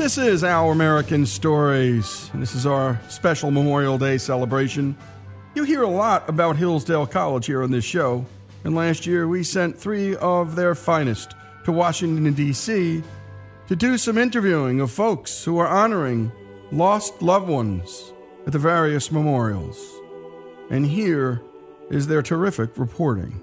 This is Our American Stories, this is our special Memorial Day celebration. You hear a lot about Hillsdale College here on this show, and last year we sent three of their finest to Washington, D.C. to do some interviewing of folks who are honoring lost loved ones at the various memorials. And here is their terrific reporting.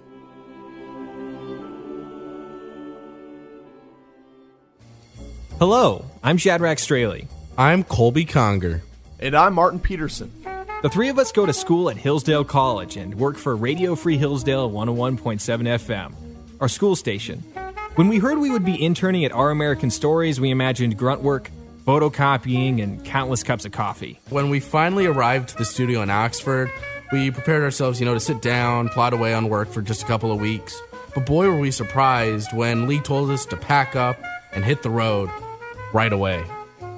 Hello, I'm Shadrach Straley. I'm Colby Conger. And I'm Martin Peterson. The three of us go to school at Hillsdale College and work for Radio Free Hillsdale 101.7 FM, our school station. When we heard we would be interning at Our American Stories, we imagined grunt work, photocopying, and countless cups of coffee. When we finally arrived to the studio in Oxford, we prepared ourselves, you know, to sit down, plot away on work for just a couple of weeks. But boy, were we surprised when Lee told us to pack up and hit the road right away.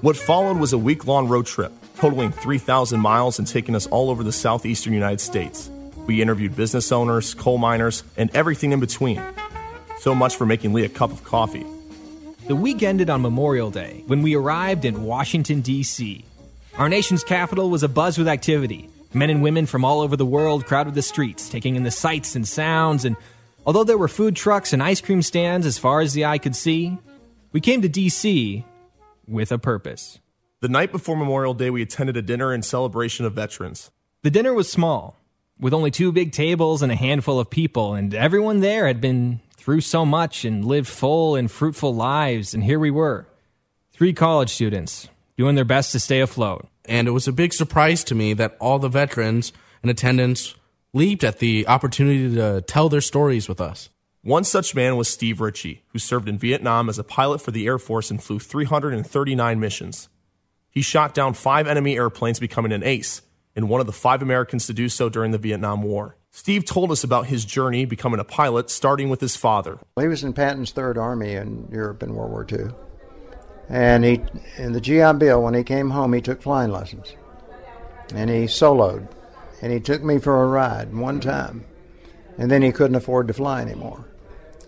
What followed was a week long road trip, totaling 3,000 miles and taking us all over the southeastern United States. We interviewed business owners, coal miners, and everything in between. So much for making Lee a cup of coffee. The week ended on Memorial Day when we arrived in Washington, D.C. Our nation's capital was abuzz with activity. Men and women from all over the world crowded the streets, taking in the sights and sounds, and although there were food trucks and ice cream stands as far as the eye could see, we came to D.C. with a purpose. The night before Memorial Day, we attended a dinner in celebration of veterans. The dinner was small, with only two big tables and a handful of people, and everyone there had been through so much and lived full and fruitful lives, and here we were, three college students doing their best to stay afloat. And it was a big surprise to me that all the veterans in attendance leaped at the opportunity to tell their stories with us. One such man was Steve Ritchie, who served in Vietnam as a pilot for the Air Force and flew 339 missions. He shot down five enemy airplanes, becoming an ace, and one of the five Americans to do so during the Vietnam War. Steve told us about his journey becoming a pilot, starting with his father. He was in Patton's Third Army in Europe in World War II. And he, in the GI Bill, when he came home, he took flying lessons. And he soloed. And he took me for a ride one time. And then he couldn't afford to fly anymore.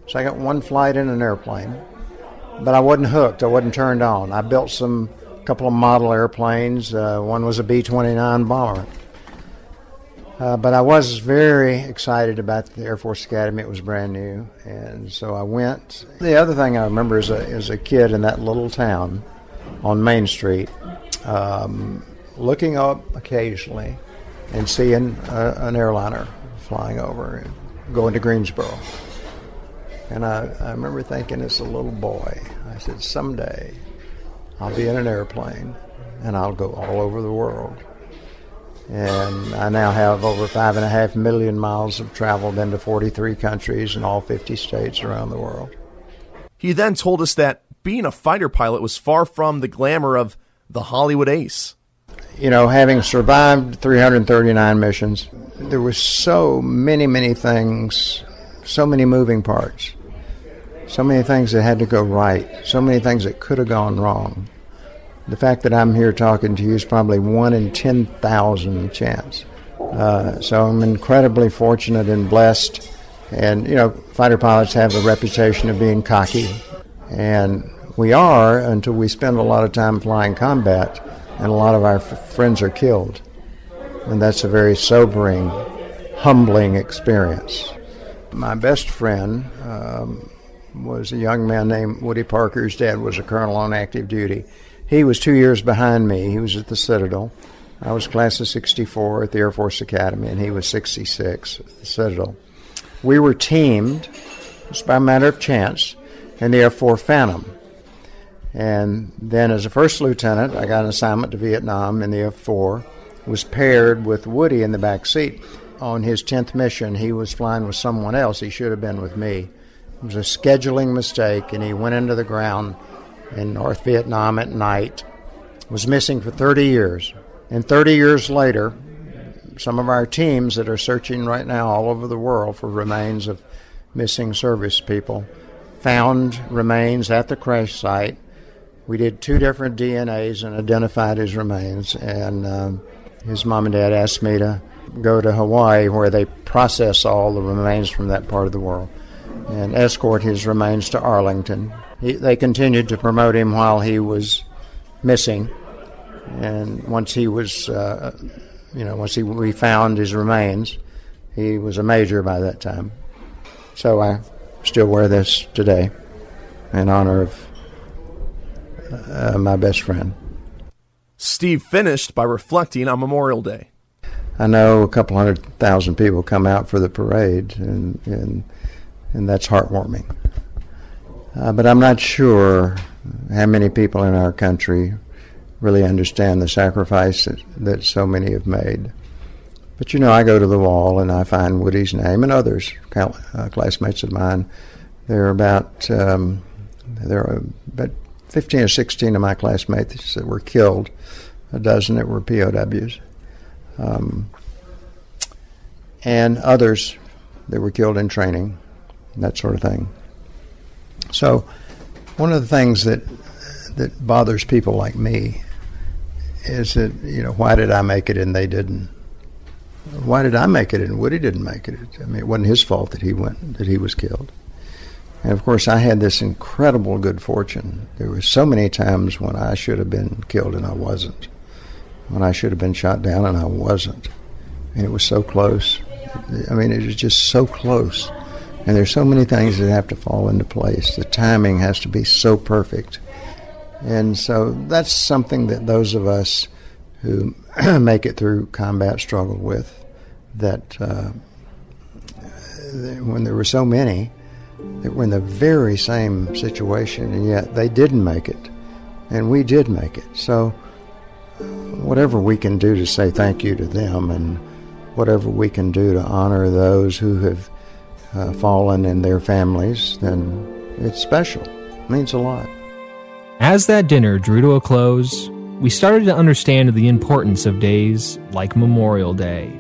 So I got one flight in an airplane, but I wasn't hooked. I wasn't turned on. I built some couple of model airplanes. Uh, one was a B 29 bomber. Uh, but I was very excited about the Air Force Academy. It was brand new, and so I went. The other thing I remember is a, is a kid in that little town on Main Street um, looking up occasionally and seeing a, an airliner flying over going to Greensboro. And I, I remember thinking as a little boy, I said, someday I'll be in an airplane and I'll go all over the world. And I now have over five and a half million miles of traveled into 43 countries and all 50 states around the world. He then told us that being a fighter pilot was far from the glamour of the Hollywood ace. You know, having survived 339 missions, there were so many, many things, so many moving parts, so many things that had to go right, so many things that could have gone wrong. The fact that I'm here talking to you is probably one in 10,000 chance. Uh, so I'm incredibly fortunate and blessed. And, you know, fighter pilots have a reputation of being cocky. And we are until we spend a lot of time flying combat, and a lot of our f- friends are killed. And that's a very sobering, humbling experience. My best friend um, was a young man named Woody Parker. His dad was a colonel on active duty. He was two years behind me. He was at the Citadel. I was class of 64 at the Air Force Academy, and he was 66 at the Citadel. We were teamed, just by a matter of chance, in the F-4 Phantom. And then as a first lieutenant, I got an assignment to Vietnam in the F-4, was paired with Woody in the back seat. On his 10th mission, he was flying with someone else. He should have been with me. It was a scheduling mistake, and he went into the ground in North Vietnam at night. Was missing for 30 years. And 30 years later, some of our teams that are searching right now all over the world for remains of missing service people found remains at the crash site. We did two different DNAs and identified his remains. And um, his mom and dad asked me to go to Hawaii where they process all the remains from that part of the world and escort his remains to Arlington. He, they continued to promote him while he was missing. And once he was, uh, you know, once he, we found his remains, he was a major by that time. So I still wear this today in honor of uh, my best friend. Steve finished by reflecting on Memorial Day. I know a couple hundred thousand people come out for the parade, and and, and that's heartwarming. Uh, but I'm not sure how many people in our country really understand the sacrifice that, that so many have made. But you know, I go to the wall and I find Woody's name and others, uh, classmates of mine. There are about um, there are about 15 or 16 of my classmates that were killed, a dozen that were POWs, um, and others that were killed in training, that sort of thing. So, one of the things that that bothers people like me is that you know why did I make it and they didn't? Why did I make it and Woody didn't make it? I mean, it wasn't his fault that he went that he was killed. And of course, I had this incredible good fortune. There were so many times when I should have been killed and I wasn't, when I should have been shot down and I wasn't. And it was so close. I mean, it was just so close. And there's so many things that have to fall into place. The timing has to be so perfect. And so that's something that those of us who make it through combat struggle with. That uh, when there were so many, that were in the very same situation, and yet they didn't make it, and we did make it. So, whatever we can do to say thank you to them, and whatever we can do to honor those who have uh, fallen and their families, then it's special. It means a lot. As that dinner drew to a close, we started to understand the importance of days like Memorial Day.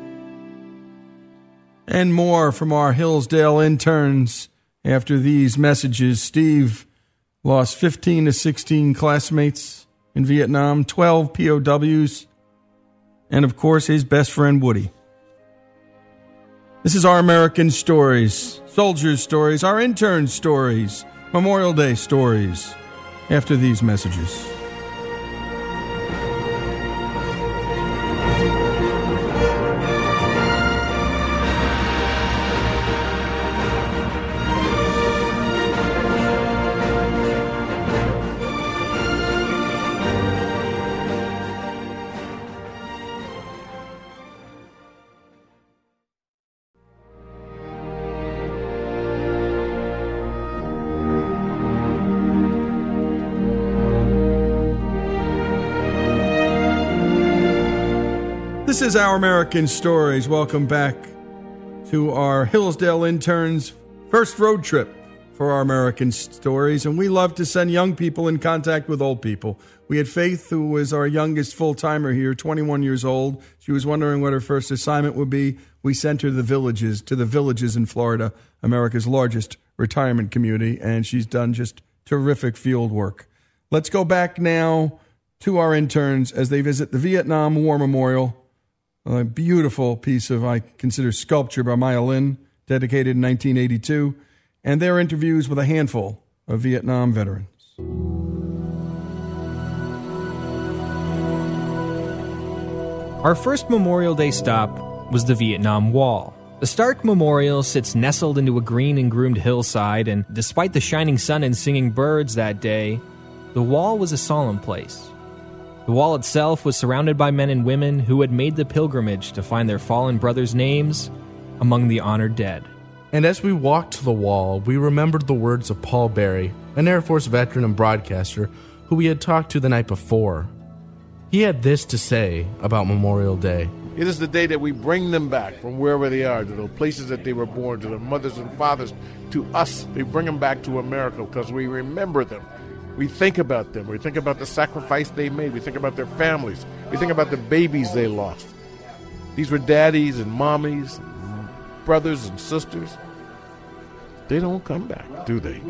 And more from our Hillsdale interns after these messages, Steve lost 15 to 16 classmates in Vietnam, 12 POWs, and of course, his best friend Woody. This is our American stories, soldiers' stories, our intern stories, Memorial Day stories, after these messages. Is Our American Stories. Welcome back to our Hillsdale interns' first road trip for Our American Stories. And we love to send young people in contact with old people. We had Faith, who was our youngest full timer here, 21 years old. She was wondering what her first assignment would be. We sent her the villages, to the villages in Florida, America's largest retirement community, and she's done just terrific field work. Let's go back now to our interns as they visit the Vietnam War Memorial a beautiful piece of, I consider, sculpture by Maya Lin, dedicated in 1982, and their interviews with a handful of Vietnam veterans. Our first Memorial Day stop was the Vietnam Wall. The Stark Memorial sits nestled into a green and groomed hillside, and despite the shining sun and singing birds that day, the wall was a solemn place. The wall itself was surrounded by men and women who had made the pilgrimage to find their fallen brothers' names among the honored dead. And as we walked to the wall, we remembered the words of Paul Berry, an Air Force veteran and broadcaster who we had talked to the night before. He had this to say about Memorial Day. It is the day that we bring them back from wherever they are, to the places that they were born, to their mothers and fathers, to us. We bring them back to America because we remember them. We think about them. We think about the sacrifice they made. We think about their families. We think about the babies they lost. These were daddies and mommies, brothers and sisters. They don't come back, do they?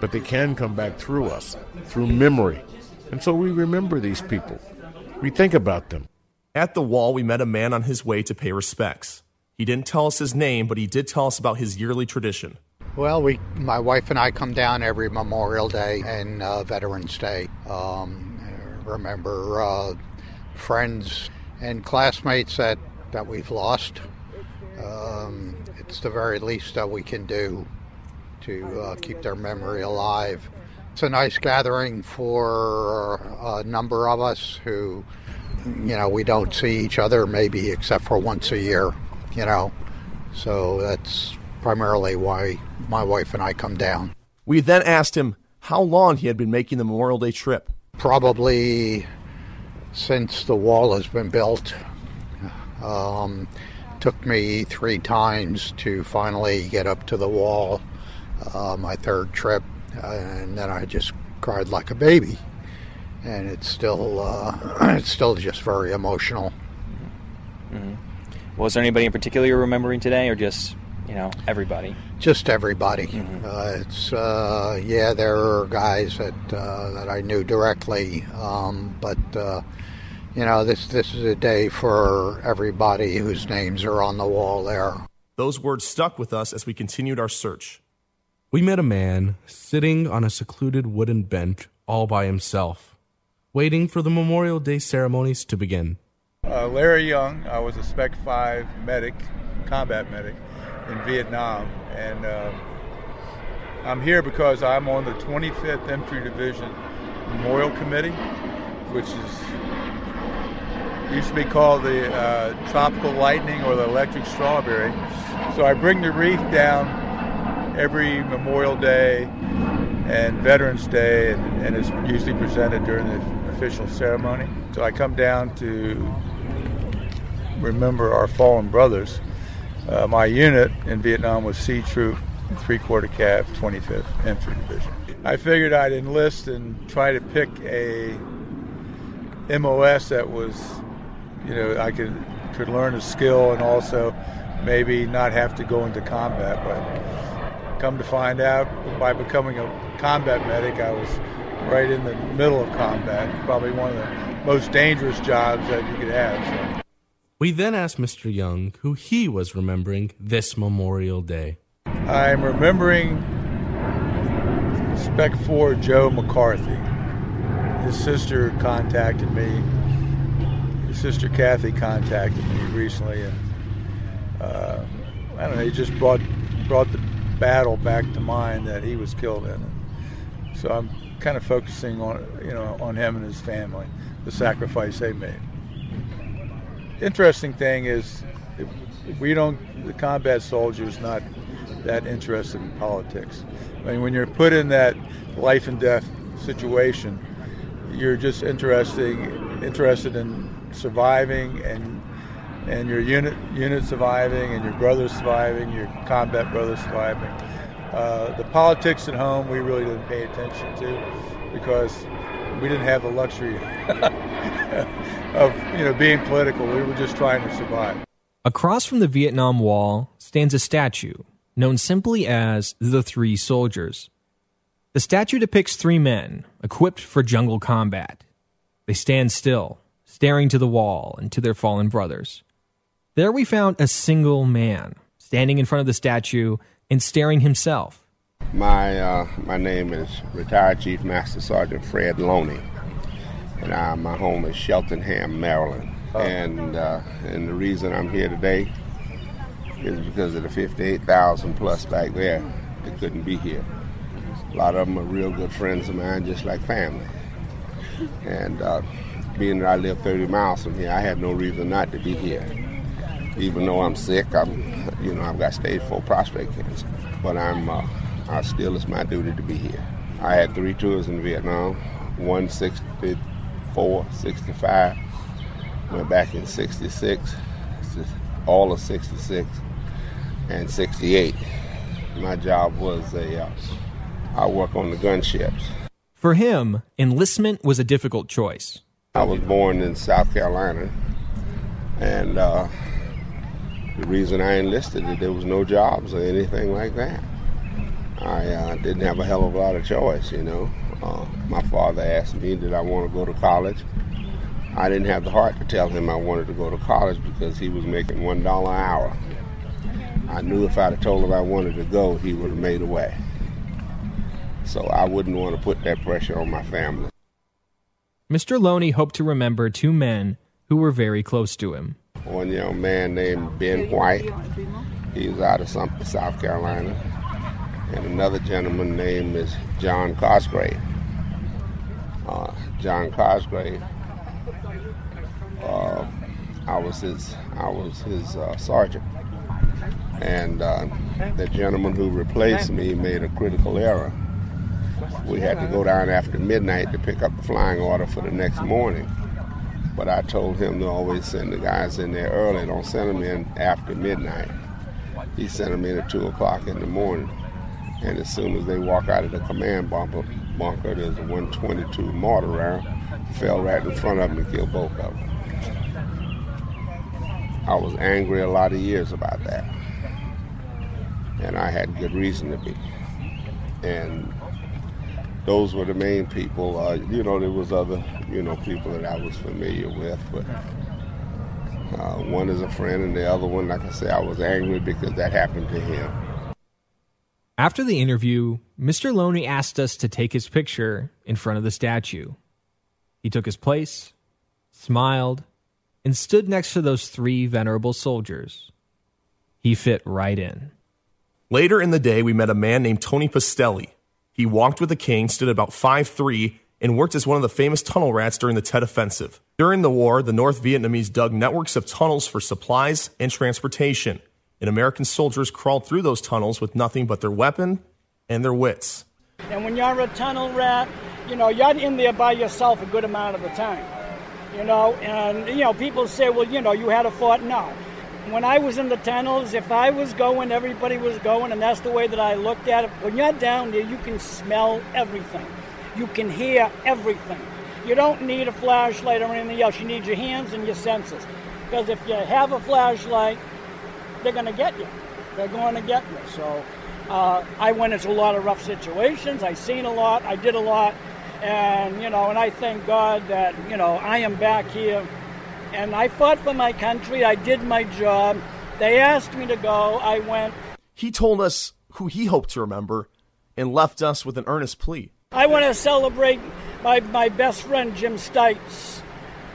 But they can come back through us, through memory. And so we remember these people. We think about them. At the wall, we met a man on his way to pay respects. He didn't tell us his name, but he did tell us about his yearly tradition. Well, we, my wife and I come down every Memorial Day and uh, Veterans Day. Um, remember uh, friends and classmates that, that we've lost. Um, it's the very least that we can do to uh, keep their memory alive. It's a nice gathering for a number of us who, you know, we don't see each other maybe except for once a year, you know. So that's primarily why my wife and I come down. We then asked him how long he had been making the Memorial Day trip. Probably since the wall has been built. Um, took me three times to finally get up to the wall. Uh, my third trip, and then I just cried like a baby. And it's still, uh, it's still just very emotional. Mm-hmm. Was there anybody in particular you're remembering today, or just you know everybody? Just everybody. Mm-hmm. Uh, it's uh, yeah, there are guys that uh, that I knew directly, um, but uh, you know this this is a day for everybody whose names are on the wall there. Those words stuck with us as we continued our search. We met a man sitting on a secluded wooden bench all by himself, waiting for the Memorial Day ceremonies to begin. Uh, Larry Young, I was a Spec 5 medic, combat medic in Vietnam, and uh, I'm here because I'm on the 25th Infantry Division Memorial Committee, which is used to be called the uh, Tropical Lightning or the Electric Strawberry. So I bring the wreath down every Memorial Day and Veterans Day, and, and, it's usually presented during the official ceremony. So I come down to remember our fallen brothers. Uh, my unit in Vietnam was C Troop, three quarter cav, 25th Infantry Division. I figured I'd enlist and try to pick a MOS that was, you know, I could could learn a skill and also maybe not have to go into combat, but come to find out, by becoming a combat medic, I was right in the middle of combat. Probably one of the most dangerous jobs that you could have. So. We then asked Mr. Young who he was remembering this Memorial Day. I'm remembering Spec 4 Joe McCarthy. His sister contacted me. His sister Kathy contacted me recently, and uh, I don't know. He just brought brought the battle back to mind that he was killed in. So I'm kind of focusing on you know on him and his family, the sacrifice they made. Interesting thing is, we don't the combat soldier is not that interested in politics. I mean, when you're put in that life and death situation, you're just interesting interested in surviving and and your unit unit surviving and your brothers surviving, your combat brothers surviving. Uh, the politics at home we really didn't pay attention to because we didn't have the luxury of you know being political. We were just trying to survive. Across from the Vietnam Wall stands a statue known simply as the Three Soldiers. The statue depicts three men equipped for jungle combat. They stand still, staring to the wall and to their fallen brothers. There we found a single man standing in front of the statue and staring himself. My uh, my name is retired Chief Master Sergeant Fred Loney, and I, my home is Cheltenham, Maryland. Oh. And uh, and the reason I'm here today is because of the 58,000 plus back there that couldn't be here. A lot of them are real good friends of mine, just like family. And uh, being that I live 30 miles from here, I had no reason not to be here even though I'm sick, I'm, you know, I've got stage four prostate cancer. But I'm, uh, I still, it's my duty to be here. I had three tours in Vietnam, one 64, 65, went back in 66, all of 66, and 68. My job was a, uh, I work on the gunships. For him, enlistment was a difficult choice. I was born in South Carolina, and uh, the reason I enlisted is there was no jobs or anything like that. I uh, didn't have a hell of a lot of choice, you know. Uh, my father asked me, did I want to go to college? I didn't have the heart to tell him I wanted to go to college because he was making one dollar an hour. I knew if I'd have told him I wanted to go, he would have made away. So I wouldn't want to put that pressure on my family. Mr. Loney hoped to remember two men who were very close to him. One young man named Ben White, he was out of South Carolina, and another gentleman named is John Cosgrave. Uh, John Cosgrave, uh, I was his, I was his uh, sergeant, and uh, the gentleman who replaced me made a critical error. We had to go down after midnight to pick up the flying order for the next morning. But I told him to always send the guys in there early. Don't send them in after midnight. He sent them in at 2 o'clock in the morning. And as soon as they walk out of the command bunker, bunker there's a 122 mortar round, fell right in front of them and killed both of them. I was angry a lot of years about that. And I had good reason to be. And those were the main people. Uh, you know, there was other, you know, people that I was familiar with, but uh, one is a friend, and the other one, like I say, I was angry because that happened to him. After the interview, Mr. Loney asked us to take his picture in front of the statue. He took his place, smiled, and stood next to those three venerable soldiers. He fit right in. Later in the day, we met a man named Tony Pastelli. He walked with the king, stood about 5'3, and worked as one of the famous tunnel rats during the Tet Offensive. During the war, the North Vietnamese dug networks of tunnels for supplies and transportation, and American soldiers crawled through those tunnels with nothing but their weapon and their wits. And when you're a tunnel rat, you know, you're in there by yourself a good amount of the time. You know, and, you know, people say, well, you know, you had a fort. No. When I was in the tunnels, if I was going, everybody was going, and that's the way that I looked at it. When you're down there, you can smell everything, you can hear everything. You don't need a flashlight or anything else. You need your hands and your senses. Because if you have a flashlight, they're going to get you. They're going to get you. So uh, I went into a lot of rough situations. I seen a lot. I did a lot. And, you know, and I thank God that, you know, I am back here and I fought for my country. I did my job. They asked me to go. I went. He told us who he hoped to remember and left us with an earnest plea. I want to celebrate my, my best friend, Jim Stites,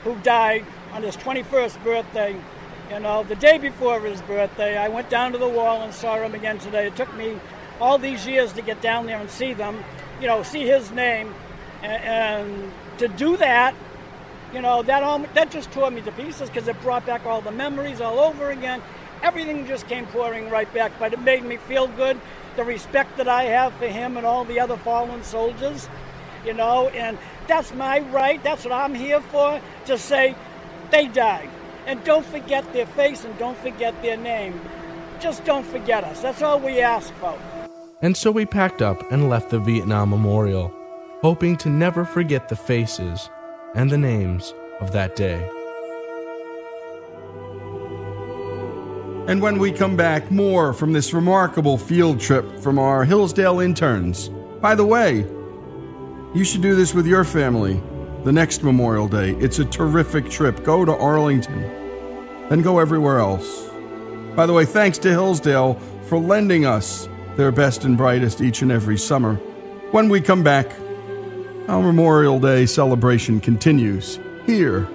who died on his 21st birthday. You uh, know, the day before his birthday, I went down to the wall and saw him again today. It took me all these years to get down there and see them, you know, see his name. And, and to do that you know, that all, that just tore me to pieces because it brought back all the memories all over again. Everything just came pouring right back, but it made me feel good. The respect that I have for him and all the other fallen soldiers, you know, and that's my right. That's what I'm here for to say they died. And don't forget their face and don't forget their name. Just don't forget us. That's all we ask for. And so we packed up and left the Vietnam Memorial, hoping to never forget the faces and the names of that day. And when we come back, more from this remarkable field trip from our Hillsdale interns. By the way, you should do this with your family the next Memorial Day. It's a terrific trip. Go to Arlington, then go everywhere else. By the way, thanks to Hillsdale for lending us their best and brightest each and every summer. When we come back, our Memorial Day celebration continues here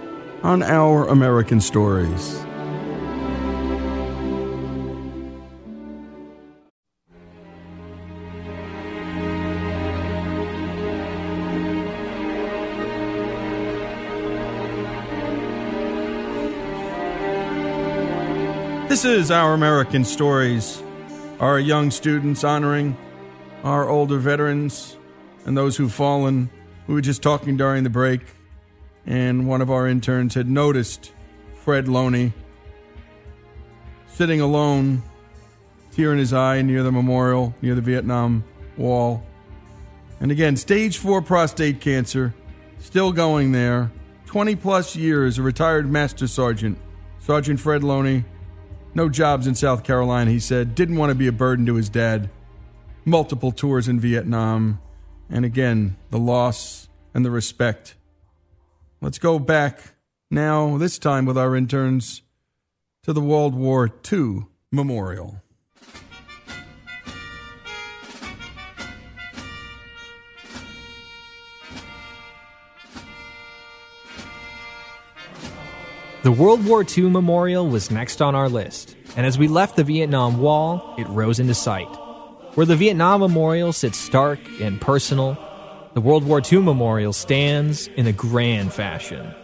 on Our American Stories. This is Our American Stories, our young students honoring our older veterans and those who've fallen we were just talking during the break, and one of our interns had noticed Fred Loney sitting alone, tear in his eye near the memorial, near the Vietnam Wall. And again, stage four prostate cancer, still going there. 20 plus years, a retired master sergeant, Sergeant Fred Loney. No jobs in South Carolina, he said. Didn't want to be a burden to his dad. Multiple tours in Vietnam. And again, the loss and the respect. Let's go back now, this time with our interns, to the World War II Memorial. The World War II Memorial was next on our list, and as we left the Vietnam Wall, it rose into sight. Where the Vietnam Memorial sits stark and personal, the World War II Memorial stands in a grand fashion.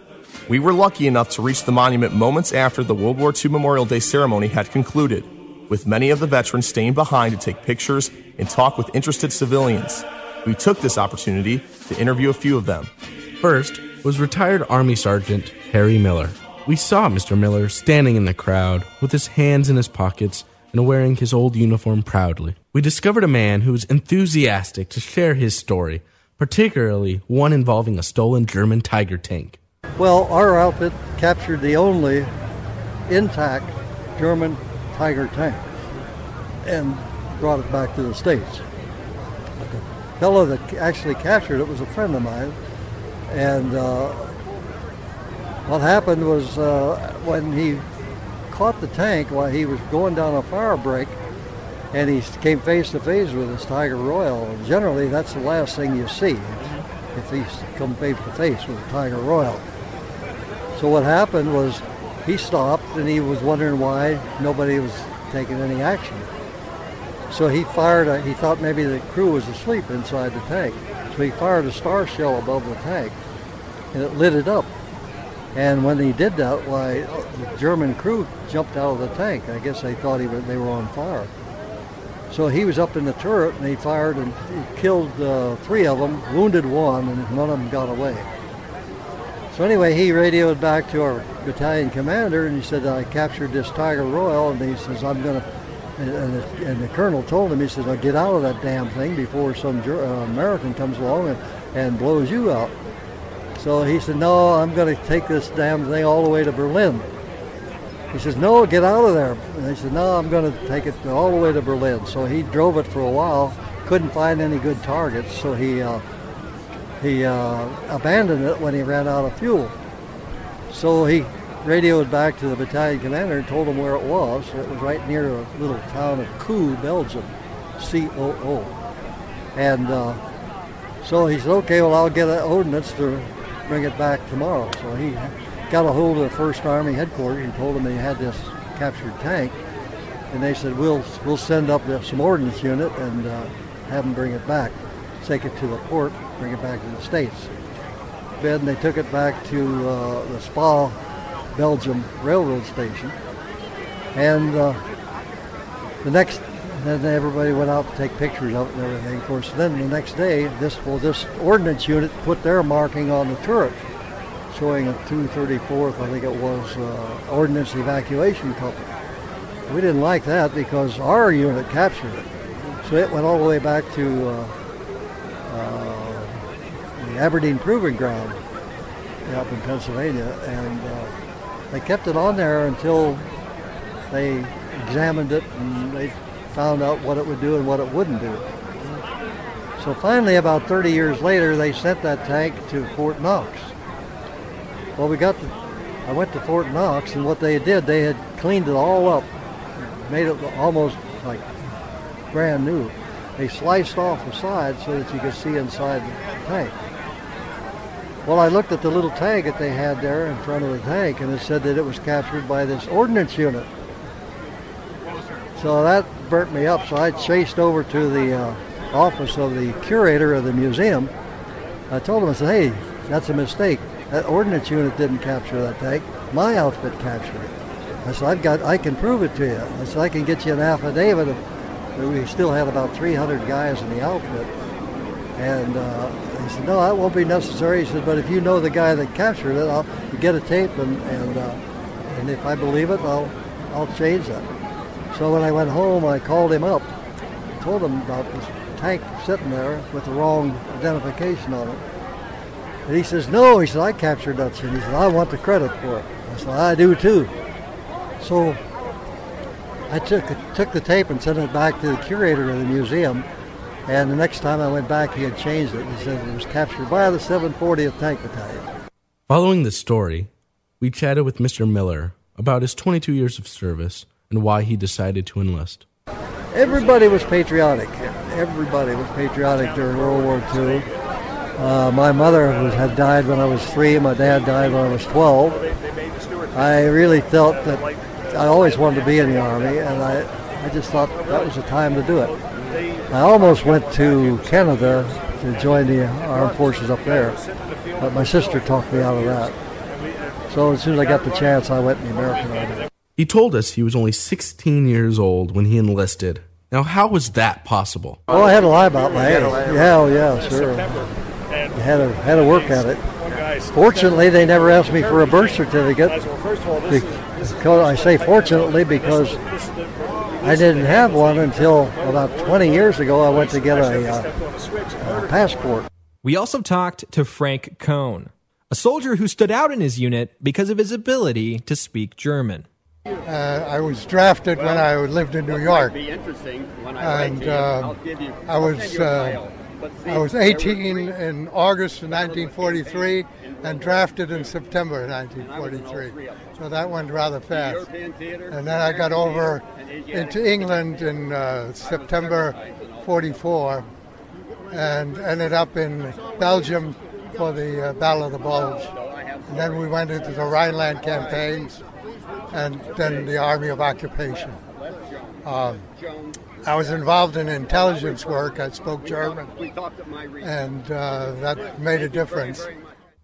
We were lucky enough to reach the monument moments after the World War II Memorial Day ceremony had concluded, with many of the veterans staying behind to take pictures and talk with interested civilians. We took this opportunity to interview a few of them. First was retired Army Sergeant Harry Miller. We saw Mr. Miller standing in the crowd with his hands in his pockets and wearing his old uniform proudly. We discovered a man who was enthusiastic to share his story, particularly one involving a stolen German Tiger tank. Well, our outfit captured the only intact German Tiger tank and brought it back to the States. The fellow that actually captured it was a friend of mine, and uh, what happened was uh, when he caught the tank while he was going down a fire break, and he came face to face with his Tiger Royal. Generally, that's the last thing you see if he's come face to face with a Tiger Royal. So what happened was he stopped and he was wondering why nobody was taking any action. So he fired. A, he thought maybe the crew was asleep inside the tank. So he fired a star shell above the tank, and it lit it up. And when he did that, why the German crew jumped out of the tank. I guess they thought he was, they were on fire. So he was up in the turret and he fired and he killed uh, three of them, wounded one, and none of them got away. So anyway, he radioed back to our battalion commander and he said, I captured this Tiger Royal. And he says, I'm going to, and, the, and the colonel told him, he says, I'll get out of that damn thing before some uh, American comes along and, and blows you out. So he said, no, I'm going to take this damn thing all the way to Berlin. He says, no, get out of there. And he said, no, I'm going to take it all the way to Berlin. So he drove it for a while, couldn't find any good targets, so he, uh, he uh, abandoned it when he ran out of fuel. So he radioed back to the battalion commander and told him where it was. It was right near a little town of Coo, Belgium, C-O-O. And uh, so he said, okay, well, I'll get an ordnance to bring it back tomorrow. So he got a hold of the First Army headquarters and told them they had this captured tank, and they said we'll we'll send up some ordnance unit and uh, have them bring it back, take it to the port, bring it back to the states. Then they took it back to uh, the Spa, Belgium railroad station, and uh, the next then everybody went out to take pictures of it and everything. Of course, then the next day, this well, this ordnance unit put their marking on the turret, showing a 234th, I think it was, uh, ordnance evacuation company. We didn't like that because our unit captured it, so it went all the way back to uh, uh, the Aberdeen Proving Ground up in Pennsylvania, and uh, they kept it on there until they examined it and they found out what it would do and what it wouldn't do. So finally, about 30 years later, they sent that tank to Fort Knox. Well, we got to, I went to Fort Knox, and what they did, they had cleaned it all up, made it almost like brand new. They sliced off the side so that you could see inside the tank. Well, I looked at the little tag that they had there in front of the tank, and it said that it was captured by this ordnance unit. So that burnt me up. So I chased over to the uh, office of the curator of the museum. I told him, I said, hey, that's a mistake. That ordnance unit didn't capture that tank. My outfit captured it. I said, I've got, I can prove it to you. I said, I can get you an affidavit. Of, we still had about 300 guys in the outfit. And uh, he said, no, that won't be necessary. He said, but if you know the guy that captured it, I'll get a tape, and and, uh, and if I believe it, I'll I'll change that. So when I went home, I called him up, told him about this tank sitting there with the wrong identification on it. And he says, no, he said, I captured that shit. He said, I want the credit for it. I said, I do too. So I took, took the tape and sent it back to the curator of the museum. And the next time I went back, he had changed it. He said it was captured by the 740th Tank Battalion. Following this story, we chatted with Mr. Miller about his 22 years of service and why he decided to enlist. Everybody was patriotic. Everybody was patriotic during World War II. Uh, my mother was, had died when I was three. My dad died when I was 12. I really felt that I always wanted to be in the Army, and I, I just thought that was the time to do it. I almost went to Canada to join the armed forces up there, but my sister talked me out of that. So as soon as I got the chance, I went in the American Army. He told us he was only 16 years old when he enlisted. Now, how was that possible? Oh, I had to lie about my age. Yeah, oh, yeah, sure. I had to, had to work at it. Fortunately, they never asked me for a birth certificate. Because I say fortunately because I didn't have one until about 20 years ago. I went to get a, uh, a passport. We also talked to Frank Cohn, a soldier who stood out in his unit because of his ability to speak German. Uh, I was drafted when I lived in New York, and uh, I was uh, I was 18 in August of 1943 and drafted in September of 1943. So that went rather fast. And then I got over into England in uh, September 44 and ended up in Belgium for the uh, Battle of the Bulge. And then we went into the Rhineland campaigns and then the Army of Occupation. Um, I was involved in intelligence work. I spoke German, and uh, that made a difference.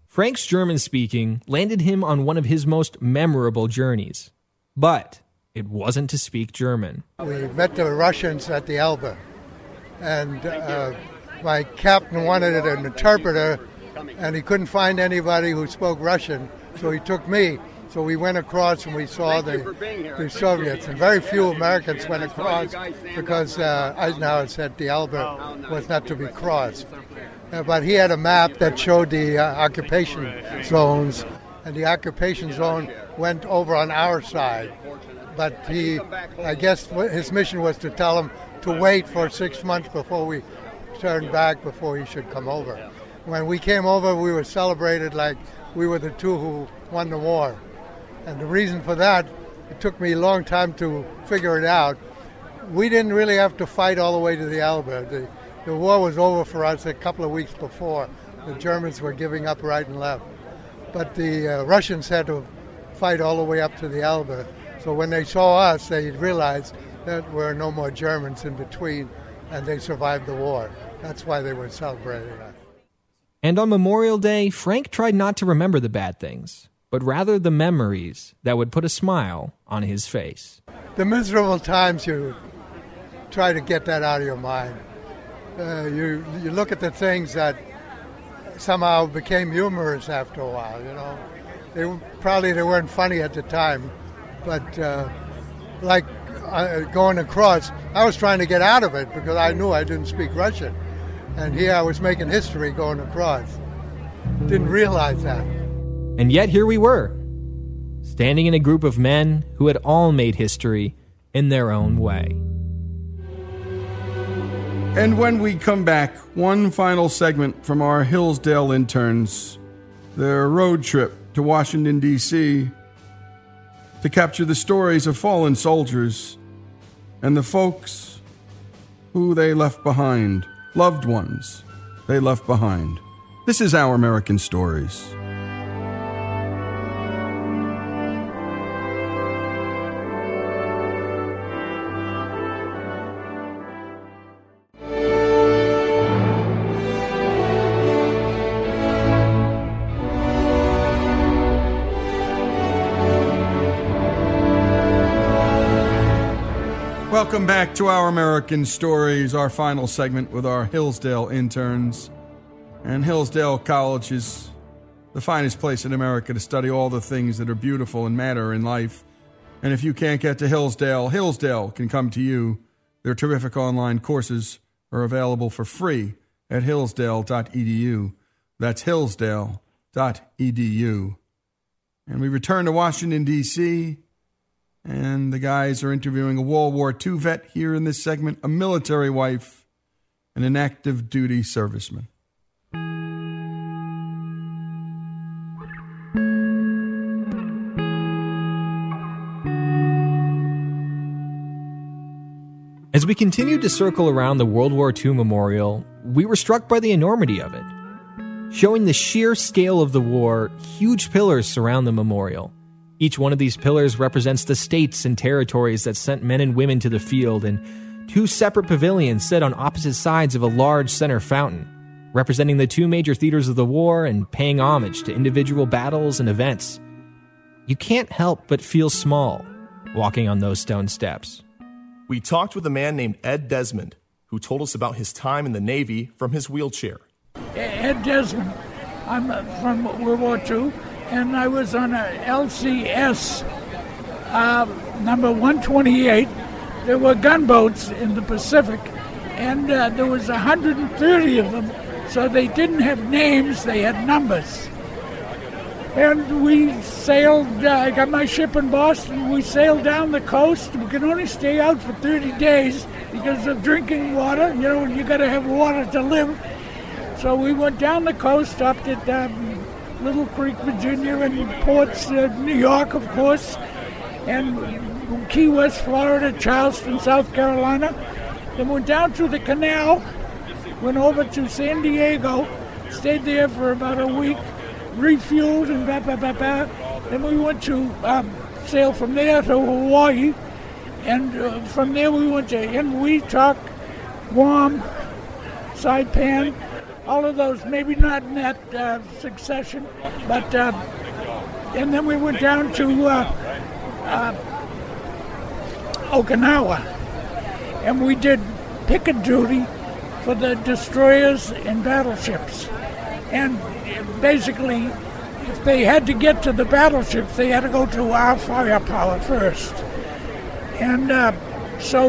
Frank's German speaking landed him on one of his most memorable journeys. But it wasn't to speak German. We met the Russians at the Elbe, and uh, my captain wanted an interpreter, and he couldn't find anybody who spoke Russian, so he took me. So we went across and we saw the, the Soviets, and very few Americans went across because uh, Eisenhower said the Elbe was not to be crossed. Uh, but he had a map that showed the uh, occupation zones, and the occupation zone went over on our side. But he, I guess, his mission was to tell him to wait for six months before we turned back, before he should come over. When we came over, we were celebrated like we were the two who won the war. And the reason for that, it took me a long time to figure it out. We didn't really have to fight all the way to the Elbe. The, the war was over for us a couple of weeks before. The Germans were giving up right and left. But the uh, Russians had to fight all the way up to the Elbe. So when they saw us, they realized that were no more Germans in between, and they survived the war. That's why they were celebrating us. And on Memorial Day, Frank tried not to remember the bad things but rather the memories that would put a smile on his face. The miserable times, you try to get that out of your mind. Uh, you, you look at the things that somehow became humorous after a while, you know. They probably they weren't funny at the time, but uh, like uh, going across, I was trying to get out of it because I knew I didn't speak Russian, and here I was making history going across. Didn't realize that. And yet here we were, standing in a group of men who had all made history in their own way. And when we come back, one final segment from our Hillsdale interns, their road trip to Washington, D.C., to capture the stories of fallen soldiers and the folks who they left behind, loved ones they left behind. This is Our American Stories. Welcome back to Our American Stories, our final segment with our Hillsdale interns. And Hillsdale College is the finest place in America to study all the things that are beautiful and matter in life. And if you can't get to Hillsdale, Hillsdale can come to you. Their terrific online courses are available for free at hillsdale.edu. That's hillsdale.edu. And we return to Washington, D.C. And the guys are interviewing a World War II vet here in this segment, a military wife, and an active duty serviceman. As we continued to circle around the World War II memorial, we were struck by the enormity of it. Showing the sheer scale of the war, huge pillars surround the memorial. Each one of these pillars represents the states and territories that sent men and women to the field, and two separate pavilions sit on opposite sides of a large center fountain, representing the two major theaters of the war and paying homage to individual battles and events. You can't help but feel small walking on those stone steps. We talked with a man named Ed Desmond, who told us about his time in the Navy from his wheelchair. Ed Desmond. I'm from World War II, and I was on a LCS uh, number 128. There were gunboats in the Pacific, and uh, there was 130 of them. So they didn't have names; they had numbers. And we sailed. Uh, I got my ship in Boston. We sailed down the coast. We could only stay out for 30 days because of drinking water. You know, you got to have water to live. So we went down the coast, up to um, Little Creek, Virginia, and ports, uh, New York, of course, and Key West, Florida, Charleston, South Carolina. Then went down through the canal, went over to San Diego, stayed there for about a week, refueled, and blah, blah, blah, blah. Then we went to um, sail from there to Hawaii, and uh, from there we went to Enewetak, Guam, Saipan, all of those, maybe not in that uh, succession, but uh, and then we went down to uh, uh, Okinawa, and we did picket duty for the destroyers and battleships, and basically, if they had to get to the battleships, they had to go to our firepower first, and uh, so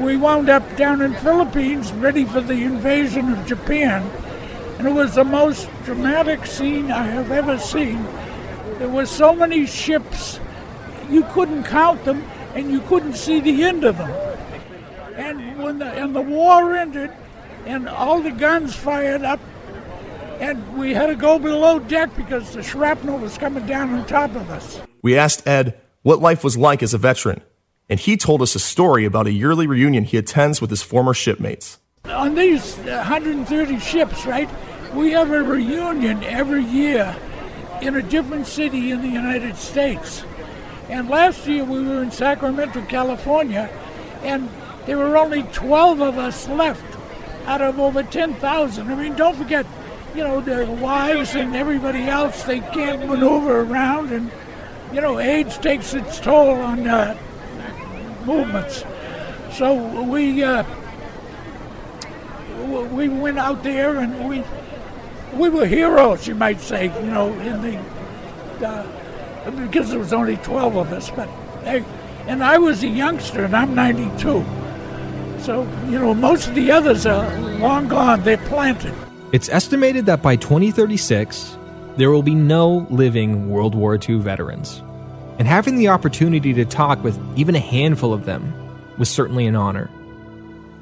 we wound up down in Philippines ready for the invasion of Japan and it was the most dramatic scene I have ever seen. There were so many ships, you couldn't count them, and you couldn't see the end of them. And when the, and the war ended, and all the guns fired up, and we had to go below deck because the shrapnel was coming down on top of us. We asked Ed what life was like as a veteran, and he told us a story about a yearly reunion he attends with his former shipmates. On these 130 ships, right, we have a reunion every year in a different city in the United States. And last year we were in Sacramento, California, and there were only 12 of us left out of over 10,000. I mean, don't forget, you know, their wives and everybody else, they can't maneuver around, and, you know, age takes its toll on uh, movements. So we, uh, we went out there and we we were heroes, you might say, you know, in the uh, because there was only 12 of us. But hey, and I was a youngster, and I'm 92. So you know, most of the others are long gone. They're planted. It's estimated that by 2036, there will be no living World War II veterans. And having the opportunity to talk with even a handful of them was certainly an honor.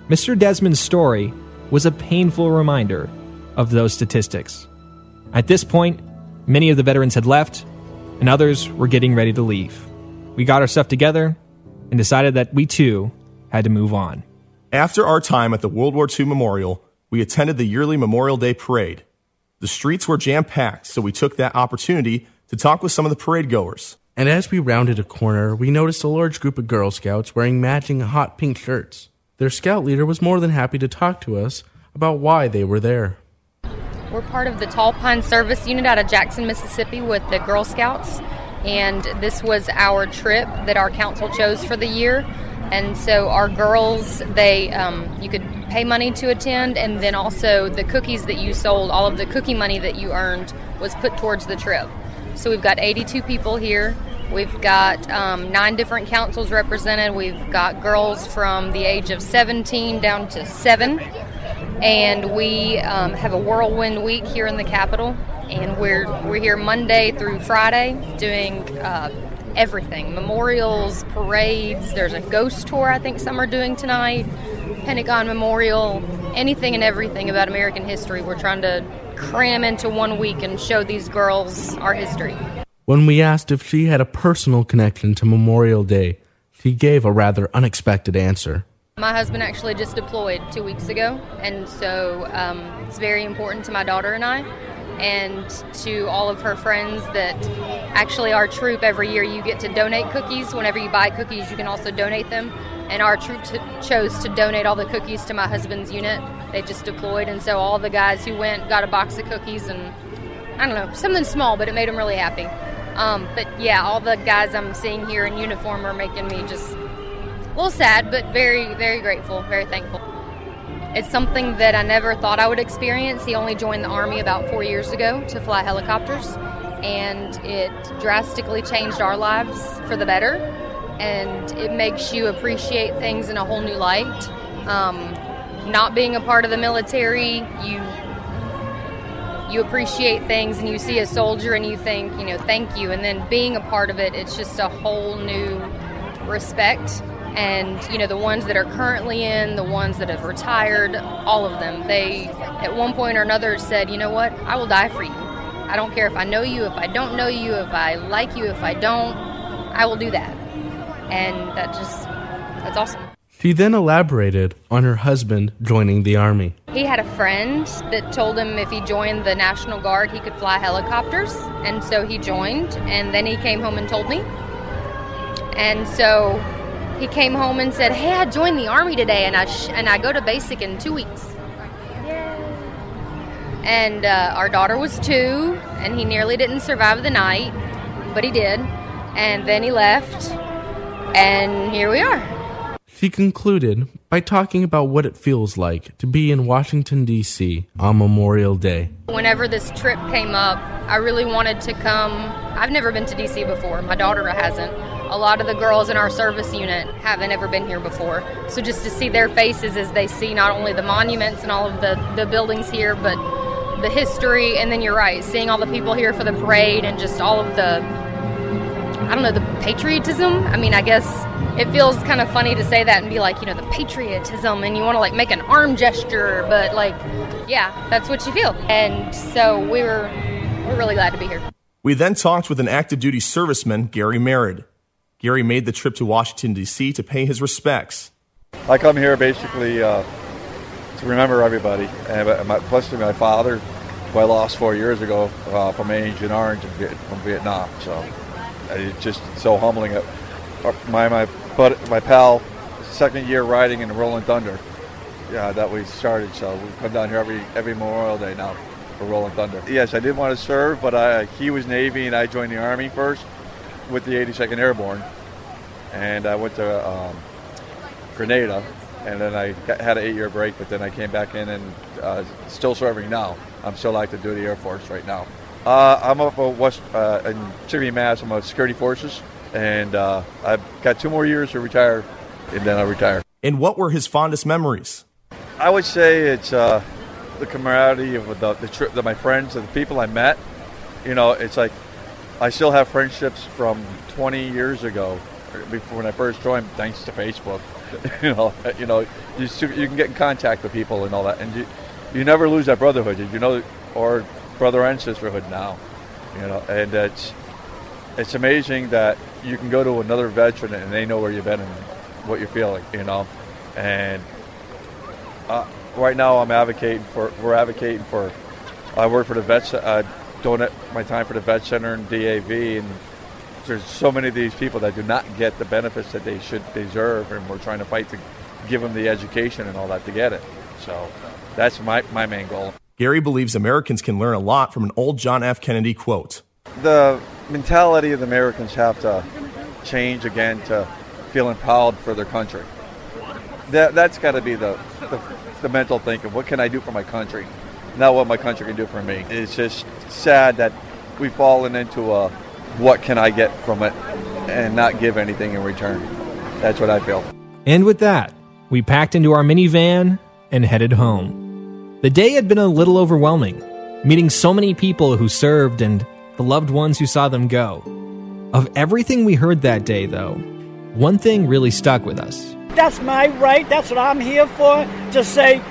Mr. Desmond's story was a painful reminder of those statistics. At this point, many of the veterans had left, and others were getting ready to leave. We got our stuff together and decided that we too had to move on. After our time at the World War II Memorial, we attended the yearly Memorial Day Parade. The streets were jam packed, so we took that opportunity to talk with some of the parade goers. And as we rounded a corner, we noticed a large group of Girl Scouts wearing matching hot pink shirts. Their scout leader was more than happy to talk to us about why they were there. We're part of the Tall Pine Service Unit out of Jackson, Mississippi with the Girl Scouts, and this was our trip that our council chose for the year. And so our girls, they um, you could pay money to attend, and then also the cookies that you sold, all of the cookie money that you earned was put towards the trip. So we've got 82 people here. We've got um, nine different councils represented. We've got girls from the age of 17 down to seven. And we um, have a whirlwind week here in the capital. And we're, we're here Monday through Friday doing uh, everything memorials, parades. There's a ghost tour, I think some are doing tonight, Pentagon Memorial, anything and everything about American history. We're trying to cram into one week and show these girls our history. When we asked if she had a personal connection to Memorial Day, she gave a rather unexpected answer. My husband actually just deployed two weeks ago, and so um, it's very important to my daughter and I. and to all of her friends that actually our troop every year you get to donate cookies. Whenever you buy cookies, you can also donate them. And our troop chose to donate all the cookies to my husband's unit. They just deployed, and so all the guys who went got a box of cookies and I don't know, something small, but it made them really happy. Um, but yeah, all the guys I'm seeing here in uniform are making me just a little sad, but very, very grateful, very thankful. It's something that I never thought I would experience. He only joined the Army about four years ago to fly helicopters, and it drastically changed our lives for the better. And it makes you appreciate things in a whole new light. Um, not being a part of the military, you you appreciate things and you see a soldier and you think, you know, thank you. And then being a part of it, it's just a whole new respect. And, you know, the ones that are currently in, the ones that have retired, all of them, they at one point or another said, you know what, I will die for you. I don't care if I know you, if I don't know you, if I like you, if I don't, I will do that. And that just, that's awesome. She then elaborated on her husband joining the Army. He had a friend that told him if he joined the National Guard, he could fly helicopters. And so he joined, and then he came home and told me. And so he came home and said, Hey, I joined the Army today, and I, sh- and I go to basic in two weeks. And uh, our daughter was two, and he nearly didn't survive the night, but he did. And then he left, and here we are. She concluded by talking about what it feels like to be in Washington, D.C. on Memorial Day. Whenever this trip came up, I really wanted to come. I've never been to DC before, my daughter hasn't. A lot of the girls in our service unit haven't ever been here before. So just to see their faces as they see not only the monuments and all of the, the buildings here, but the history, and then you're right, seeing all the people here for the parade and just all of the, I don't know, the patriotism. I mean, I guess it feels kind of funny to say that and be like, you know, the patriotism, and you want to like make an arm gesture, but like, yeah, that's what you feel. And so we were, we're really glad to be here. We then talked with an active duty serviceman, Gary Merritt. Gary made the trip to Washington, D.C. to pay his respects. I come here basically uh, to remember everybody, and my, especially my father, who I lost four years ago uh, from Agent Orange from Vietnam. So it's just so humbling. Uh, my my but my pal, second year riding in the Rolling Thunder, yeah, that we started. So we come down here every every Memorial Day now for Rolling Thunder. Yes, I did want to serve, but I, he was Navy and I joined the Army first with the 82nd Airborne, and I went to um, Grenada, and then I got, had an eight-year break, but then I came back in and uh, still serving now. I'm still active duty Air Force right now. Uh, I'm up at West uh, in Chicopee, Mass. I'm a security forces, and uh, I've got two more years to retire, and then I'll retire. And what were his fondest memories? I would say it's uh, the camaraderie of the, the trip, the, my friends, and the people I met. You know, it's like I still have friendships from 20 years ago, before when I first joined, thanks to Facebook. you know, you know, you, you can get in contact with people and all that, and you, you never lose that brotherhood. You know, or brother and sisterhood now. You know, and it's it's amazing that you can go to another veteran and they know where you've been and what you're feeling. You know, and uh, right now I'm advocating for we're advocating for. I work for the vets. I donate my time for the vet center and DAV, and there's so many of these people that do not get the benefits that they should deserve, and we're trying to fight to give them the education and all that to get it. So that's my, my main goal. Gary believes Americans can learn a lot from an old John F. Kennedy quote. The mentality of the Americans have to change again to feeling proud for their country. That, that's got to be the, the, the mental thinking. What can I do for my country? Not what my country can do for me. It's just sad that we've fallen into a what can I get from it and not give anything in return. That's what I feel. And with that, we packed into our minivan and headed home. The day had been a little overwhelming, meeting so many people who served and the loved ones who saw them go. Of everything we heard that day, though, one thing really stuck with us. That's my right. That's what I'm here for. To say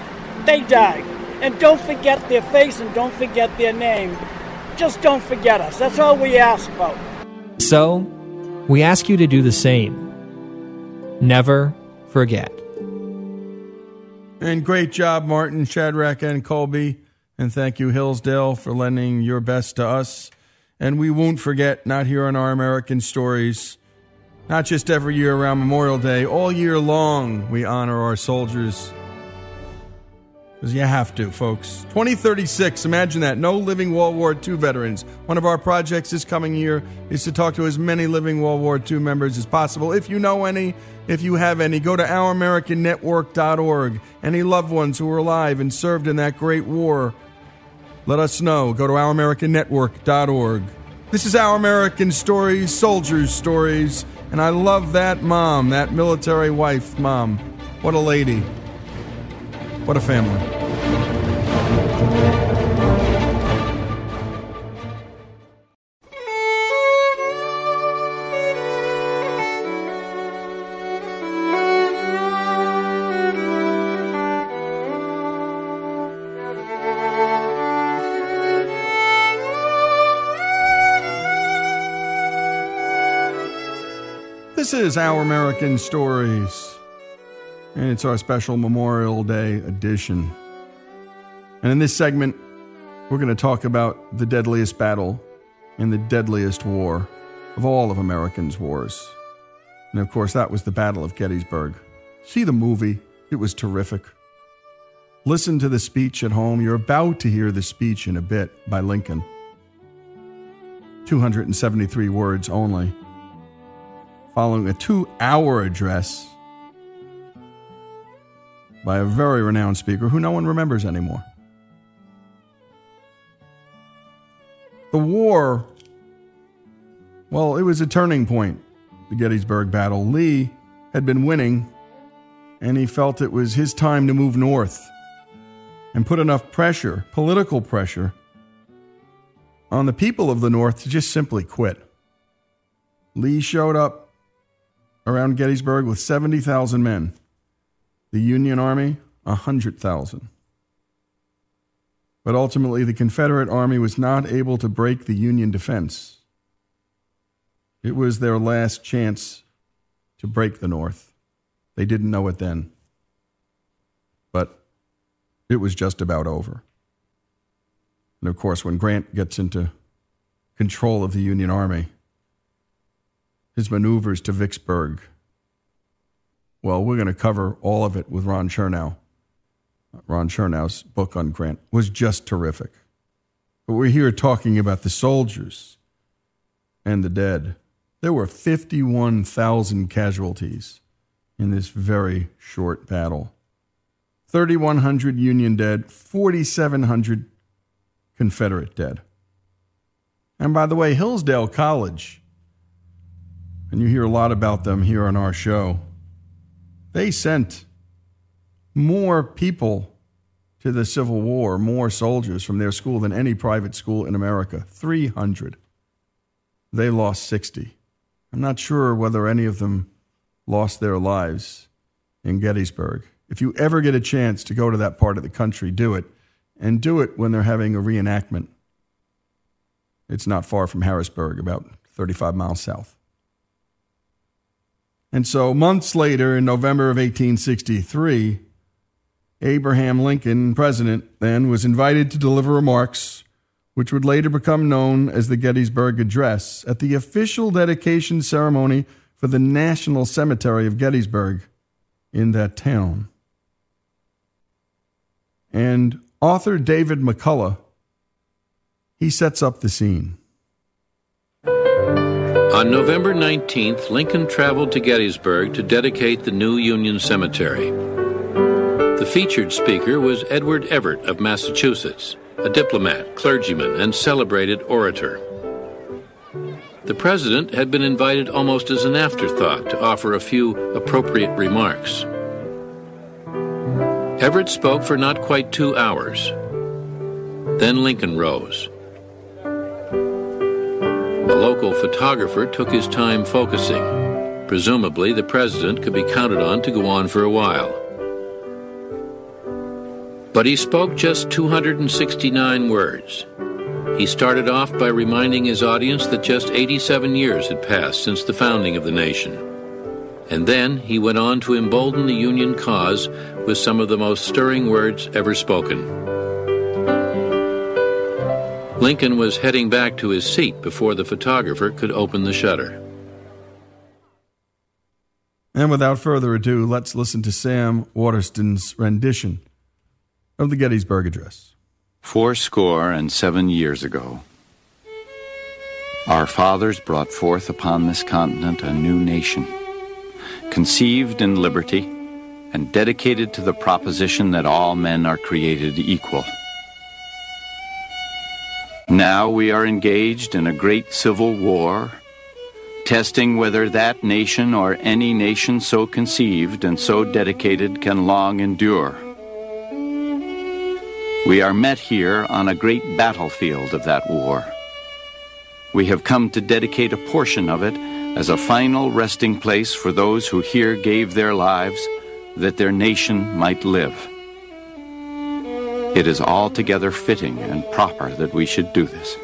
they died. And don't forget their face and don't forget their name. Just don't forget us. That's all we ask about. So, we ask you to do the same. Never forget. And great job, Martin, Shadrach, and Colby. And thank you, Hillsdale, for lending your best to us. And we won't forget, not here on Our American Stories, not just every year around Memorial Day, all year long, we honor our soldiers. Because you have to, folks. 2036, imagine that. No living World War II veterans. One of our projects this coming year is to talk to as many living World War II members as possible. If you know any, if you have any, go to ouramericannetwork.org. Any loved ones who were alive and served in that great war, let us know. Go to ouramericannetwork.org. This is Our American Stories, Soldiers' Stories, and I love that mom, that military wife mom. What a lady. What a family. This is Our American Stories, and it's our special Memorial Day edition. And in this segment, we're going to talk about the deadliest battle and the deadliest war of all of Americans' wars. And of course, that was the Battle of Gettysburg. See the movie, it was terrific. Listen to the speech at home. You're about to hear the speech in a bit by Lincoln. 273 words only following a two hour address by a very renowned speaker who no one remembers anymore. The war, well, it was a turning point, the Gettysburg Battle. Lee had been winning, and he felt it was his time to move north and put enough pressure, political pressure, on the people of the North to just simply quit. Lee showed up around Gettysburg with 70,000 men. The Union Army, 100,000. But ultimately, the Confederate Army was not able to break the Union defense. It was their last chance to break the North. They didn't know it then. But it was just about over. And of course, when Grant gets into control of the Union Army, his maneuvers to Vicksburg. Well, we're going to cover all of it with Ron Chernow. Ron Chernow's book on Grant was just terrific. But we're here talking about the soldiers and the dead. There were 51,000 casualties in this very short battle 3,100 Union dead, 4,700 Confederate dead. And by the way, Hillsdale College and you hear a lot about them here on our show, they sent more people to the Civil War, more soldiers from their school than any private school in America 300. They lost 60. I'm not sure whether any of them lost their lives in Gettysburg. If you ever get a chance to go to that part of the country, do it. And do it when they're having a reenactment. It's not far from Harrisburg, about 35 miles south. And so, months later, in November of 1863, Abraham Lincoln, president then, was invited to deliver remarks, which would later become known as the Gettysburg Address, at the official dedication ceremony for the National Cemetery of Gettysburg in that town. And author David McCullough, he sets up the scene. On November 19th, Lincoln traveled to Gettysburg to dedicate the new Union Cemetery. The featured speaker was Edward Everett of Massachusetts, a diplomat, clergyman, and celebrated orator. The president had been invited almost as an afterthought to offer a few appropriate remarks. Everett spoke for not quite two hours. Then Lincoln rose. A local photographer took his time focusing. Presumably, the president could be counted on to go on for a while. But he spoke just 269 words. He started off by reminding his audience that just 87 years had passed since the founding of the nation. And then he went on to embolden the Union cause with some of the most stirring words ever spoken. Lincoln was heading back to his seat before the photographer could open the shutter. And without further ado, let's listen to Sam Waterston's rendition of the Gettysburg Address. Four score and seven years ago, our fathers brought forth upon this continent a new nation, conceived in liberty and dedicated to the proposition that all men are created equal. Now we are engaged in a great civil war, testing whether that nation or any nation so conceived and so dedicated can long endure. We are met here on a great battlefield of that war. We have come to dedicate a portion of it as a final resting place for those who here gave their lives that their nation might live. It is altogether fitting and proper that we should do this.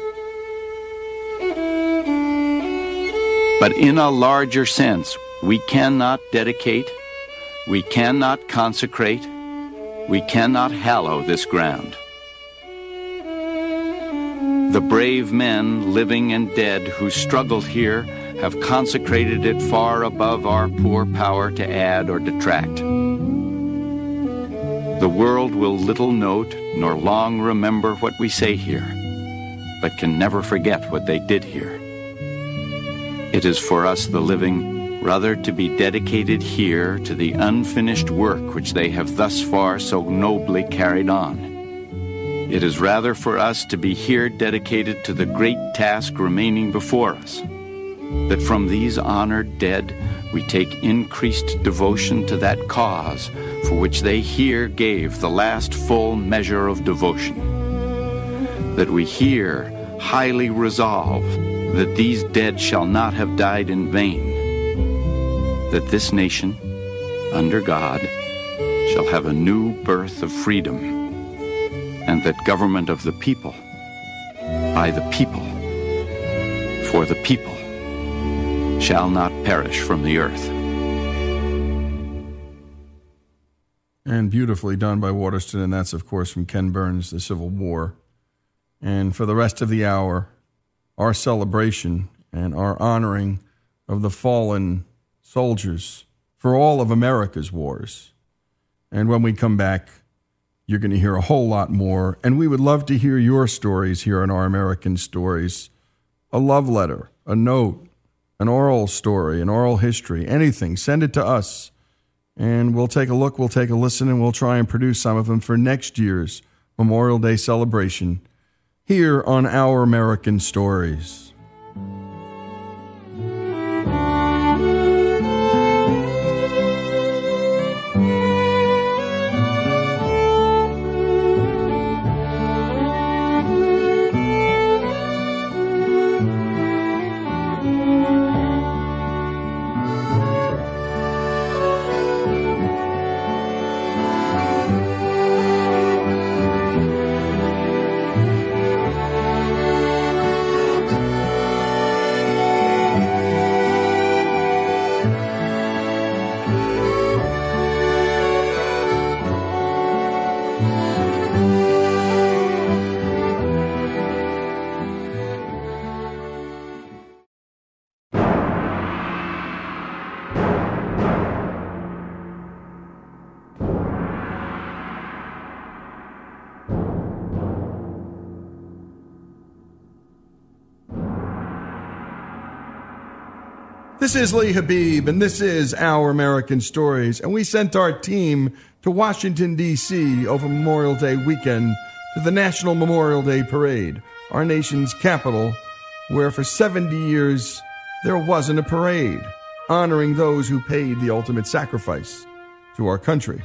But in a larger sense, we cannot dedicate, we cannot consecrate, we cannot hallow this ground. The brave men, living and dead, who struggled here have consecrated it far above our poor power to add or detract. The world will little note nor long remember what we say here, but can never forget what they did here. It is for us, the living, rather to be dedicated here to the unfinished work which they have thus far so nobly carried on. It is rather for us to be here dedicated to the great task remaining before us, that from these honored dead we take increased devotion to that cause for which they here gave the last full measure of devotion. That we here highly resolve that these dead shall not have died in vain, that this nation, under God, shall have a new birth of freedom and that government of the people, by the people, for the people, shall not perish from the earth. And beautifully done by Waterston, and that's, of course, from Ken Burns' The Civil War. And for the rest of the hour, our celebration and our honoring of the fallen soldiers for all of America's wars. And when we come back, you're going to hear a whole lot more. And we would love to hear your stories here on Our American Stories a love letter, a note, an oral story, an oral history, anything. Send it to us. And we'll take a look, we'll take a listen, and we'll try and produce some of them for next year's Memorial Day celebration here on Our American Stories. This is Lee Habib, and this is Our American Stories. And we sent our team to Washington, D.C. over Memorial Day weekend to the National Memorial Day Parade, our nation's capital, where for 70 years there wasn't a parade honoring those who paid the ultimate sacrifice to our country.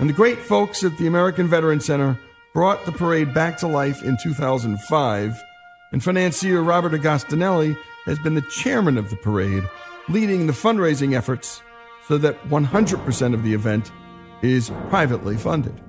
And the great folks at the American Veteran Center brought the parade back to life in 2005, and financier Robert Agostinelli has been the chairman of the parade, leading the fundraising efforts so that 100% of the event is privately funded.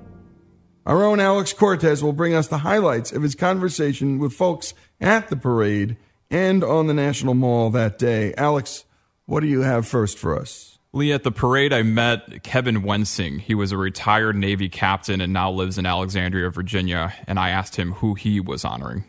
Our own Alex Cortez will bring us the highlights of his conversation with folks at the parade and on the National Mall that day. Alex, what do you have first for us? Lee, at the parade, I met Kevin Wensing. He was a retired Navy captain and now lives in Alexandria, Virginia, and I asked him who he was honoring.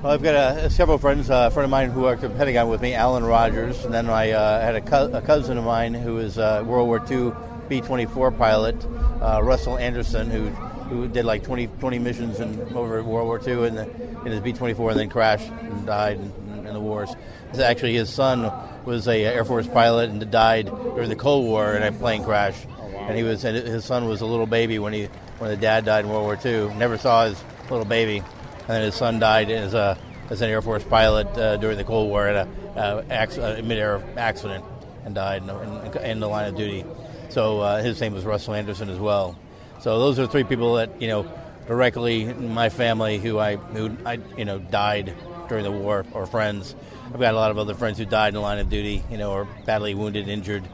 Well, I've got uh, several friends. Uh, a friend of mine who worked at Pentagon with me, Alan Rogers, and then I uh, had a, co- a, cousin of mine who was uh, World War II B-24 pilot, uh, Russell Anderson, who who did like 20, 20 missions in, over World War II in, the, in his B-24 and then crashed and died in, in the wars. Actually, his son was a Air Force pilot and died during the Cold War in a plane crash. And he was and his son was a little baby when he when the dad died in World War II. Never saw his little baby, and then his son died as a as an Air Force pilot uh, during the Cold War at a, uh, a mid-air accident and died in, in, in, the line of duty. So uh, his name was Russell Anderson as well. So those are three people that you know directly in my family who I who I you know died during the war or friends. I've got a lot of other friends who died in the line of duty, you know, or badly wounded, injured.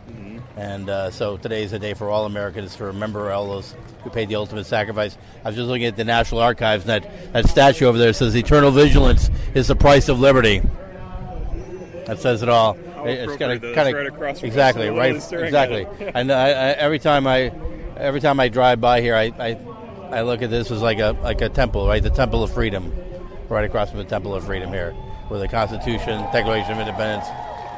And uh, so today is a day for all Americans to remember all those who paid the ultimate sacrifice. I was just looking at the National Archives, and that, that statue over there says eternal vigilance is the price of liberty. That says it all. It's kind of kind of exactly right, exactly. and I, I, every time I every time I drive by here, I, I I look at this as like a like a temple, right? The Temple of Freedom, right across from the Temple of Freedom here, where the Constitution, Declaration of Independence,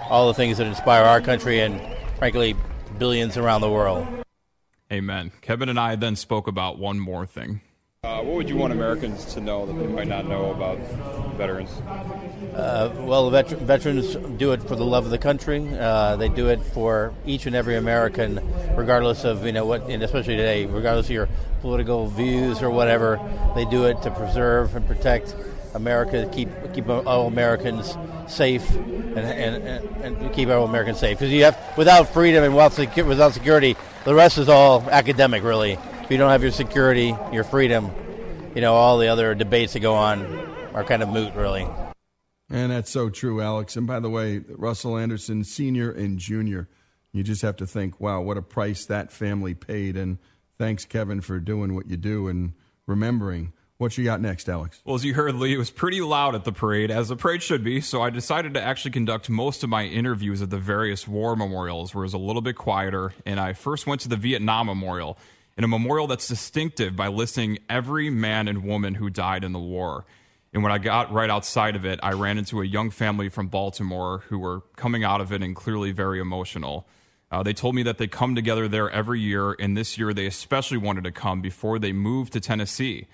all the things that inspire our country and frankly billions around the world. Amen. Kevin and I then spoke about one more thing. Uh, what would you want Americans to know that they might not know about veterans? Uh, well, vet- veterans do it for the love of the country. Uh, they do it for each and every American, regardless of you know what, and especially today, regardless of your political views or whatever. They do it to preserve and protect America, keep keep all Americans safe, and and, and, and keep all Americans safe. Because you have without freedom and without without security, the rest is all academic, really. If you don't have your security, your freedom, you know, all the other debates that go on are kind of moot, really. And that's so true, Alex. And by the way, Russell Anderson, senior and junior, you just have to think, wow, what a price that family paid. And thanks, Kevin, for doing what you do and remembering what you got next, Alex? Well, as you heard, Lee, it was pretty loud at the parade, as the parade should be. So I decided to actually conduct most of my interviews at the various war memorials, where it was a little bit quieter. And I first went to the Vietnam Memorial, in a memorial that's distinctive by listing every man and woman who died in the war. And when I got right outside of it, I ran into a young family from Baltimore who were coming out of it and clearly very emotional. Uh, they told me that they come together there every year, and this year they especially wanted to come before they moved to Tennessee.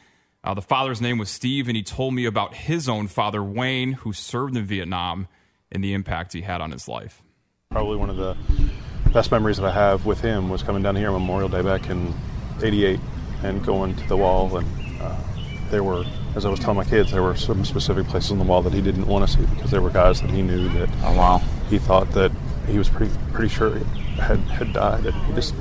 Uh, the father's name was Steve, and he told me about his own father, Wayne, who served in Vietnam and the impact he had on his life. Probably one of the best memories that I have with him was coming down here on Memorial Day back in 88 and going to the wall. And uh, there were, as I was telling my kids, there were some specific places on the wall that he didn't want to see because there were guys that he knew that oh, wow. he thought that he was pretty pretty sure had, had died. And he just.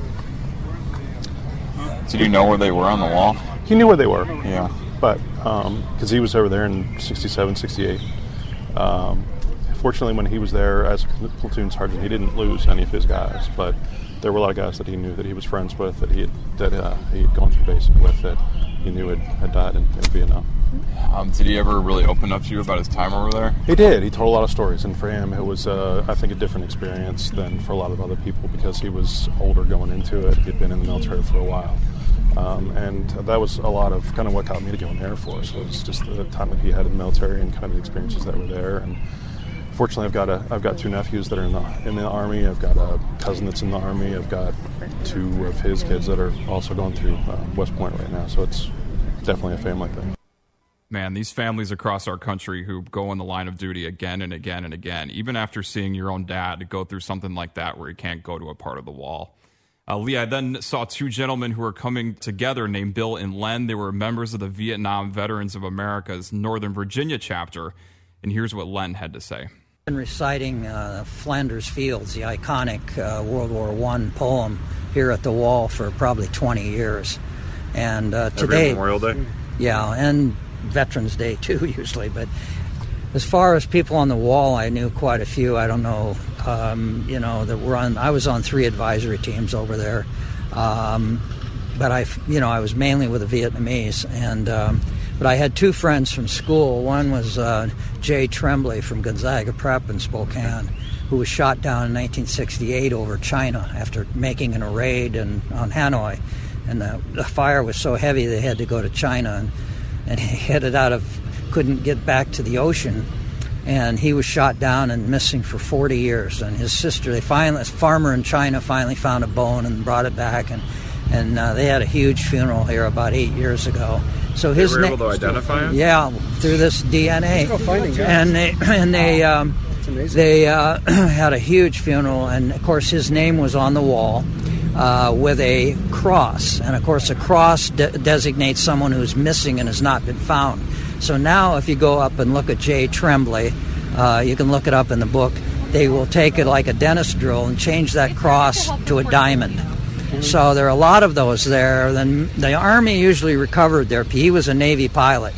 Did you know where they were on the wall? He knew where they were. Yeah. But because um, he was over there in 67, 68. Um, fortunately, when he was there as a platoon sergeant, he didn't lose any of his guys. But there were a lot of guys that he knew that he was friends with, that he had, that uh, he had gone through basic with, that he knew had, had died in, in Vietnam. Um, did he ever really open up to you about his time over there? He did. He told a lot of stories, and for him, it was, uh, I think, a different experience than for a lot of other people because he was older going into it. He had been in the military for a while. Um, and that was a lot of kind of what got me to go in the Air Force It was just the time that he had in the military and kind of the experiences that were there. And fortunately, I've got a I've got two nephews that are in the in the army. I've got a cousin that's in the army. I've got two of his kids that are also going through uh, West Point right now. So it's definitely a family thing. Man, these families across our country who go in the line of duty again and again and again, even after seeing your own dad go through something like that where he can't go to a part of the wall. Uh, Lee, I then saw two gentlemen who were coming together named Bill and Len. They were members of the Vietnam Veterans of America's Northern Virginia chapter. And here's what Len had to say. Been reciting uh, Flanders Fields, the iconic uh, World War I poem, here at the wall for probably 20 years. And uh, today. Every Memorial Day? Yeah, and Veterans Day too, usually. But as far as people on the wall, I knew quite a few. I don't know, um, you know, that were on. I was on three advisory teams over there, um, but I, you know, I was mainly with the Vietnamese, and um, but I had two friends from school. One was uh, Jay Tremblay from Gonzaga Prep in Spokane, who was shot down in 1968 over China after making a raid in, on Hanoi, and the, the fire was so heavy they had to go to China, and, and he headed out of couldn't get back to the ocean. And he was shot down and missing for 40 years. And his sister, they finally, a farmer in China finally found a bone and brought it back. And, and uh, they had a huge funeral here about eight years ago. So They his were na- able to identify him? Yeah, through this DNA. Go find him. And they and they um, they uh, had a huge funeral, and of course his name was on the wall uh, with a cross, and of course a cross de- designates someone who's missing and has not been found. So now, if you go up and look at Jay Tremblay, uh, you can look it up in the book. They will take it like a dentist drill and change that cross to a diamond. So there are a lot of those there. Then the Army usually recovered there. He was a Navy pilot,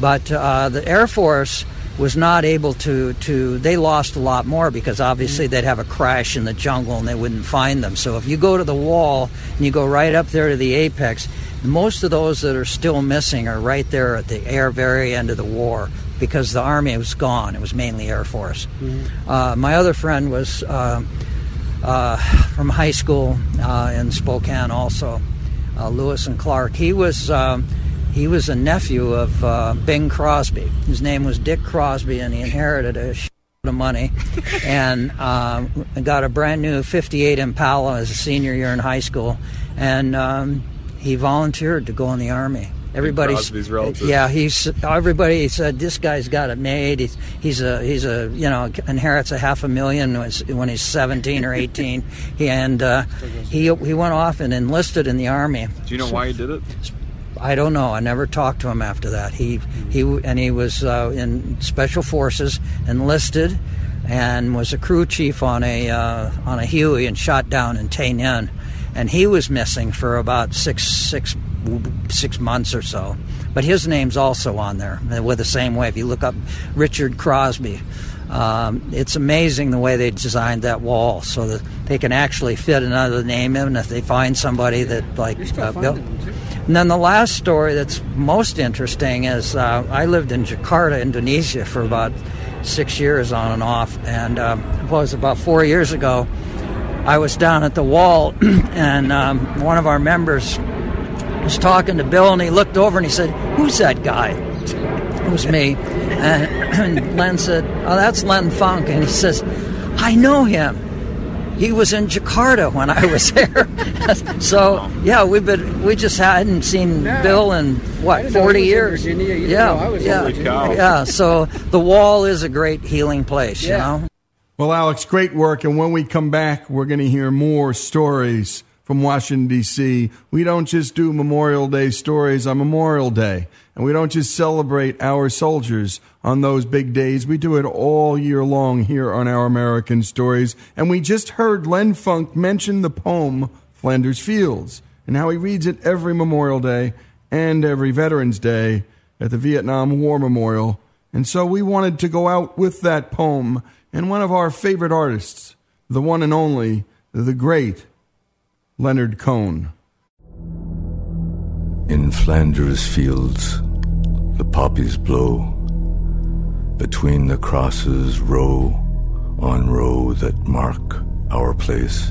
but uh, the Air Force was not able to, to. They lost a lot more because obviously they'd have a crash in the jungle and they wouldn't find them. So if you go to the wall and you go right up there to the apex, most of those that are still missing are right there at the air very end of the war because the Army was gone. It was mainly Air Force. Uh, my other friend was. Uh, uh, from high school uh, in Spokane, also uh, Lewis and Clark. He was um, he was a nephew of uh, Bing Crosby. His name was Dick Crosby, and he inherited a of money and um, got a brand new '58 Impala as a senior year in high school, and um, he volunteered to go in the army. Everybody's yeah. He's everybody said this guy's got it made. He's he's a he's a you know inherits a half a million when he's- 17 or 18. he, and uh, he he went off and enlisted in the army. Do you know why he did it? I don't know. I never talked to him after that. He he and he was uh, in special forces, enlisted, and was a crew chief on a uh, on a Huey and shot down in Tay Ninh, and he was missing for about six six six months or so. But his name's also on there with the same way. If you look up Richard Crosby. Um, it's amazing the way they designed that wall so that they can actually fit another name in if they find somebody that like uh, built. And then the last story that's most interesting is uh, I lived in Jakarta, Indonesia, for about six years on and off. And um, it was about four years ago. I was down at the wall, and um, one of our members was talking to Bill, and he looked over and he said, "Who's that guy?" It was me. And, and Len said, "Oh, that's Len Funk," and he says, "I know him." He was in Jakarta when I was there. so yeah, we've been we just hadn't seen Bill in what forty years. yeah, yeah, yeah. So the wall is a great healing place. You know. Well, Alex, great work. And when we come back, we're going to hear more stories from Washington, D.C. We don't just do Memorial Day stories on Memorial Day, and we don't just celebrate our soldiers on those big days. We do it all year long here on Our American Stories. And we just heard Len Funk mention the poem Flanders Fields and how he reads it every Memorial Day and every Veterans Day at the Vietnam War Memorial. And so we wanted to go out with that poem and one of our favorite artists, the one and only, the great Leonard Cohen. In Flanders fields, the poppies blow. Between the crosses, row on row that mark our place.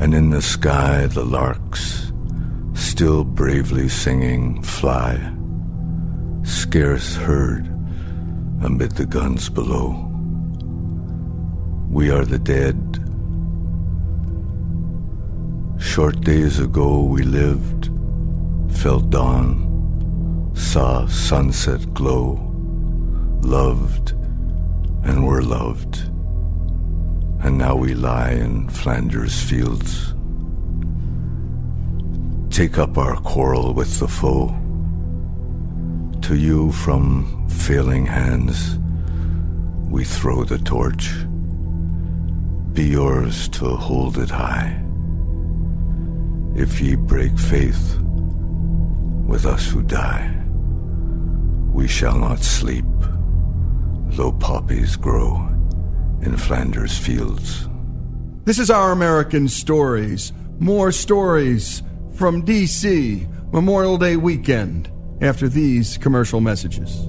And in the sky, the larks, still bravely singing, fly, scarce heard amid the guns below. We are the dead. Short days ago we lived, felt dawn, saw sunset glow, loved and were loved. And now we lie in Flanders fields. Take up our quarrel with the foe. To you from failing hands we throw the torch. Be yours to hold it high. If ye break faith with us who die, we shall not sleep, though poppies grow in Flanders fields. This is Our American Stories. More stories from D.C. Memorial Day weekend after these commercial messages.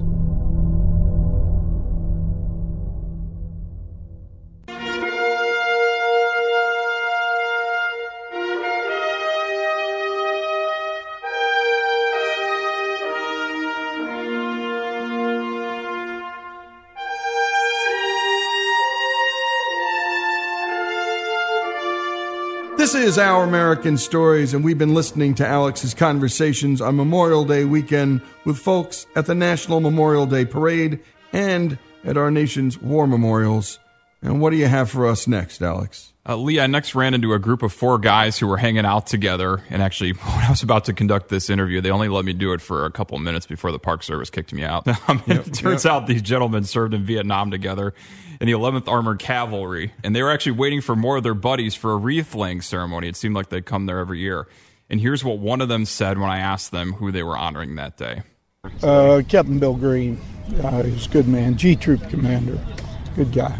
This is Our American Stories, and we've been listening to Alex's conversations on Memorial Day weekend with folks at the National Memorial Day Parade and at our nation's war memorials. And what do you have for us next, Alex? Uh, Lee, I next ran into a group of four guys who were hanging out together. And actually, when I was about to conduct this interview, they only let me do it for a couple of minutes before the Park Service kicked me out. Um, Yep, it turns yep. out these gentlemen served in Vietnam together in the 11th Armored Cavalry. And they were actually waiting for more of their buddies for a wreath laying ceremony. It seemed like they'd come there every year. And here's what one of them said when I asked them who they were honoring that day. Uh, Captain Bill Green. Uh, he's a good man. G Troop commander. Good guy.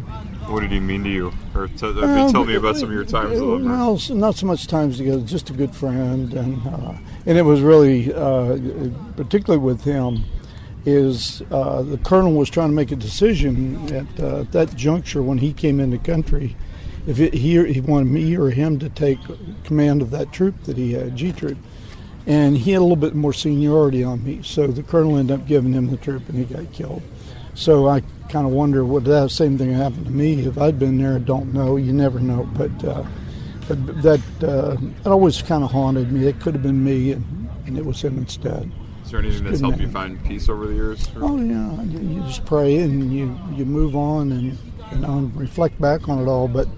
What did he mean to you? Or t- Uh, tell me about some of your times with him. Well, not so much times together, just a good friend, and uh, and it was really, uh, particularly with him, is uh, the colonel was trying to make a decision at uh, that juncture when he came into the country, if it, he he wanted me or him to take command of that troop that he had, G Troop, and he had a little bit more seniority on me, so the colonel ended up giving him the troop, and he got killed. So I kind of wonder would that same thing happen to me if I'd been there? I don't know. You never know. But, uh, but that uh, it always kind of haunted me. It could have been me, and, and it was him instead. Is there anything that's Good helped you find peace over the years? Or- Oh yeah, you, you just pray and you you move on and you know reflect back on it all. But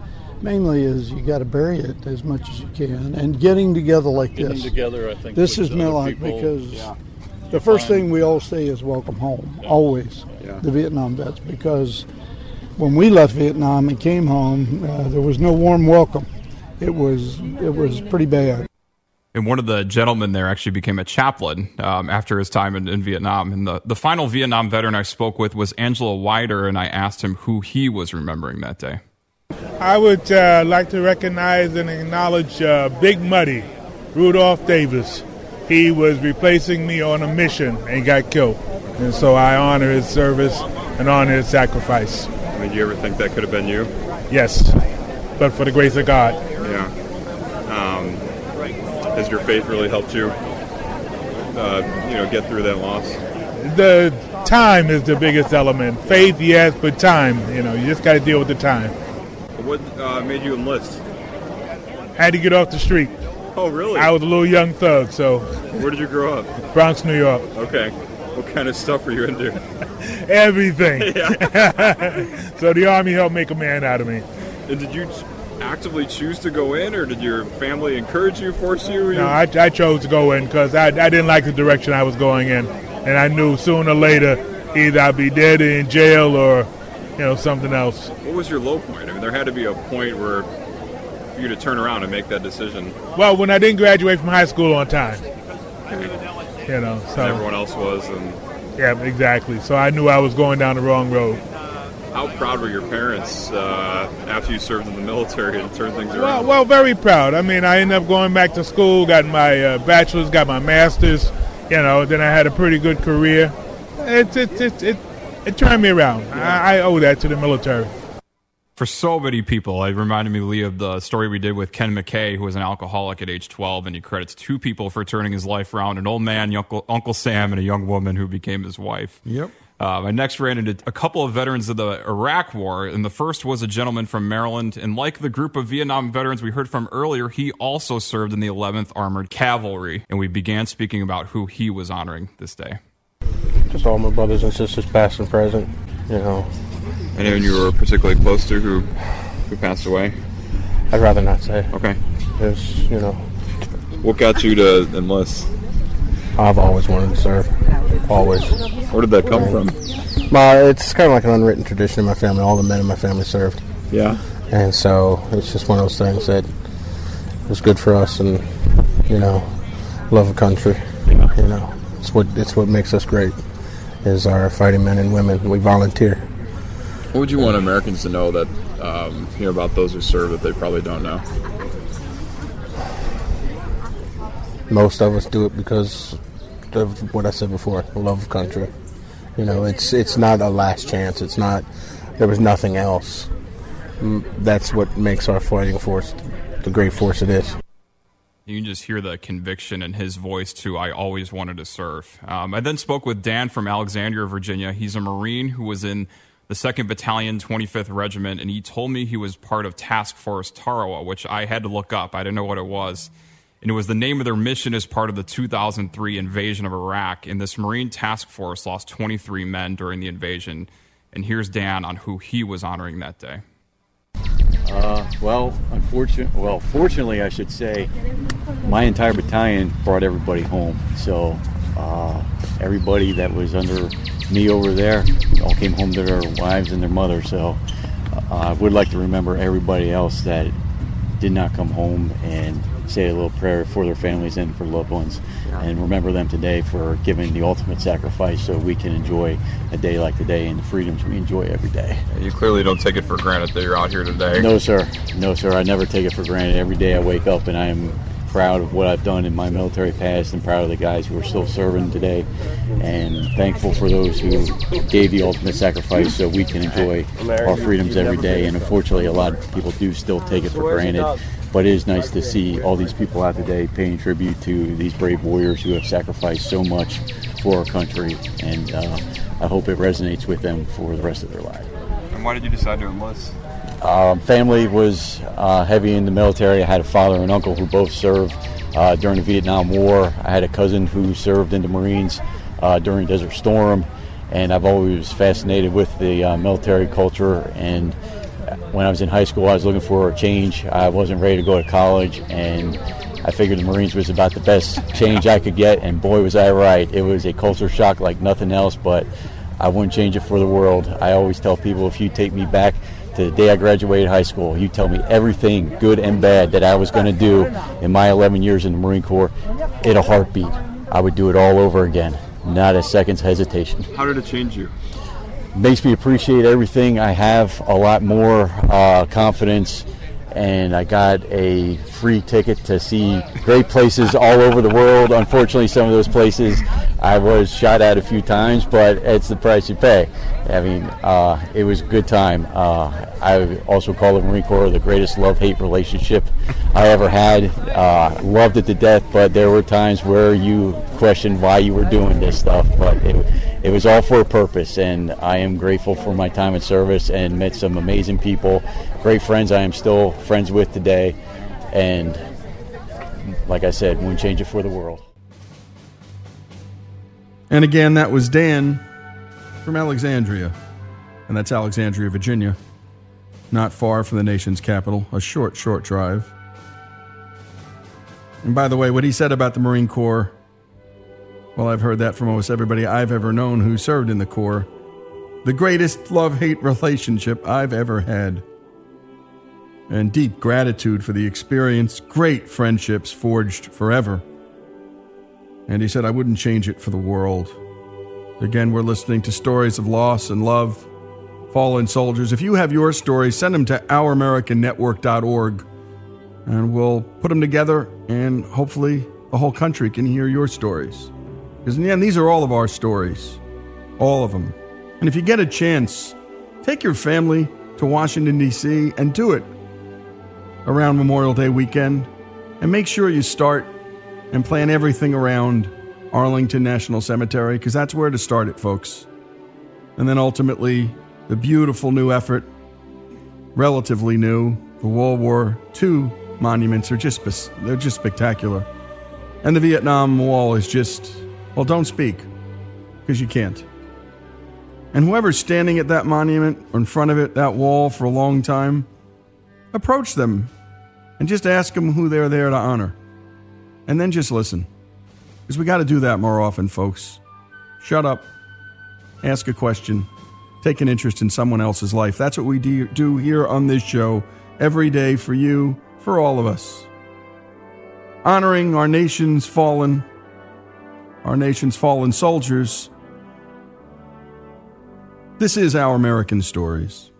mainly is you got to bury it as much as you can, and getting together like Getting this. together, I think, this puts is meant other like because Yeah. The first thing we all say is welcome home, always. Yeah. The Vietnam vets because when we left Vietnam and came home, uh, there was no warm welcome. It was it was pretty bad. And one of the gentlemen there actually became a chaplain um, after his time in, in Vietnam. And the, the final Vietnam veteran I spoke with was Angela Wider, and I asked him who he was remembering that day. I would uh, like to recognize and acknowledge uh, Big Muddy, Rudolph Davis. He was replacing me on a mission and got killed. And so I honor his service and honor his sacrifice. I mean, you ever think that could have been you? Yes, but for the grace of God. Yeah. Um, has your faith really helped you, uh, you know, get through that loss? The time is the biggest element. Faith, yes, but time, you know, you just got to deal with the time. What uh, made you enlist? Had to get off the street. Oh, really? I was a little young thug, so. Where did you grow up? Bronx, New York. Okay. What kind of stuff were you into? Everything. so the Army helped make a man out of me. And did you actively choose to go in, or did your family encourage you, force you? No, I, I chose to go in because I, I didn't like the direction I was going in. And I knew sooner or later either I'd be dead or in jail or, you know, something else. What was your low point? I mean, there had to be a point where you to turn around and make that decision. Well, when I didn't graduate from high school on time. You know, so. And everyone else was, and Yeah, exactly. So I knew I was going down the wrong road. how proud were your parents uh, after you served in the military and turned things around? well, very proud. I mean, I ended up going back to school, got my uh, bachelor's, got my master's. You know, then I had a pretty good career. It it it it, it turned me around. I, I owe that to the military. For so many people, it reminded me, Lee, of the story we did with Ken McKay, who was an alcoholic at age 12, and he credits two people for turning his life around an old man, Uncle, Uncle Sam, and a young woman who became his wife. Yep. Um, I next ran into a couple of veterans of the Iraq War, and the first was a gentleman from Maryland. And like the group of Vietnam veterans we heard from earlier, he also served in the 11th Armored Cavalry. And we began speaking about who he was honoring this day. Just all my brothers and sisters, past and present. You know, Anyone you were particularly close to who who passed away? I'd rather not say. Okay. There's, you know, What got you to enlist? I've always wanted to serve. Always. Where did that come from? My, it's kind of like an unwritten tradition in my family. All the men in my family served. Yeah. And so it's just one of those things that was good for us, and you know, love of country. You know, it's what it's what makes us great. Is our fighting men and women. We volunteer. What would you want Americans to know that um, you know about those who serve that they probably don't know? Most of us do it because of what I said before, love of country. You know, it's it's not a last chance. It's not. There was nothing else. Mm, That's what makes our fighting force the great force it is. You can just hear the conviction in his voice, too. I always wanted to serve. Um, I then spoke with Dan from Alexandria, Virginia. He's a Marine who was in the the 2nd Battalion, 25th Regiment, and he told me he was part of Task Force Tarawa, which I had to look up. I didn't know what it was. And it was the name of their mission as part of the 2003 invasion of Iraq. And this Marine task force lost 23 men during the invasion. And here's Dan on who he was honoring that day. Uh, well, unfortunately, well, fortunately, I should say, my entire battalion brought everybody home. So uh, everybody that was under me over there all came home to their wives and their mothers. So uh, I would like to remember everybody else that did not come home and say a little prayer for their families and for loved ones and remember them today for giving the ultimate sacrifice so we can enjoy a day like today and the freedoms we enjoy every day. You clearly don't take it for granted that you're out here today. No, sir. No, sir. I never take it for granted. Every day I wake up and I am proud of what I've done in my military past and proud of the guys who are still serving today and thankful for those who gave the ultimate sacrifice so we can enjoy our freedoms every day. And unfortunately, a lot of people do still take it for granted. But it is nice to see all these people out today paying tribute to these brave warriors who have sacrificed so much for our country. And uh, I hope it resonates with them for the rest of their life. And why did you decide to enlist? Um, family was uh, heavy in the military. I had a father and uncle who both served uh, during the Vietnam War. I had a cousin who served in the Marines uh, during Desert Storm, and I've always fascinated with the uh, military culture. And when I was in high school, I was looking for a change. I wasn't ready to go to college, and I figured the Marines was about the best change I could get. And boy, was I right! It was a culture shock like nothing else, but I wouldn't change it for the world. I always tell people if you take me back to the day I graduated high school, you tell me everything, good and bad, that I was going to do in my 11 years in the Marine Corps in a heartbeat. I would do it all over again, not a second's hesitation. How did it change you? Makes me appreciate everything. I have a lot more uh, confidence, and I got a free ticket to see great places all over the world. Unfortunately, some of those places I was shot at a few times, but it's the price you pay. I mean, uh, it was a good time. Uh, I also call the Marine Corps the greatest love-hate relationship I ever had. Uh, loved it to death, but there were times where you questioned why you were doing this stuff. But it, it was all for a purpose, and I am grateful for my time in service and met some amazing people, great friends I am still friends with today, and like I said, wouldn't change it for the world. And again, that was Dan from Alexandria. And that's Alexandria, Virginia. Not far from the nation's capital, a short, short drive. And by the way, what he said about the Marine Corps, well, I've heard that from almost everybody I've ever known who served in the Corps. The greatest love hate relationship I've ever had. And deep gratitude for the experience, great friendships forged forever. And he said, I wouldn't change it for the world. Again, we're listening to stories of loss and love, fallen soldiers. If you have your stories, send them to ouramericannetwork.org and we'll put them together and hopefully the whole country can hear your stories. Because in the end, these are all of our stories. All of them. And if you get a chance, take your family to Washington, D.C. and do it around Memorial Day weekend. And make sure you start and plan everything around Arlington National Cemetery because that's where to start it, folks. And then ultimately, the beautiful new effort, relatively new, the World War II monuments are just they're just spectacular. And the Vietnam Wall is just well, don't speak because you can't. And whoever's standing at that monument or in front of it, that wall for a long time, approach them and just ask them who they're there to honor. And then just listen. Because we got to do that more often, folks. Shut up, ask a question, take an interest in someone else's life. That's what we do here on this show every day for you, for all of us. Honoring our nation's fallen, our nation's fallen soldiers. This is Our American Stories.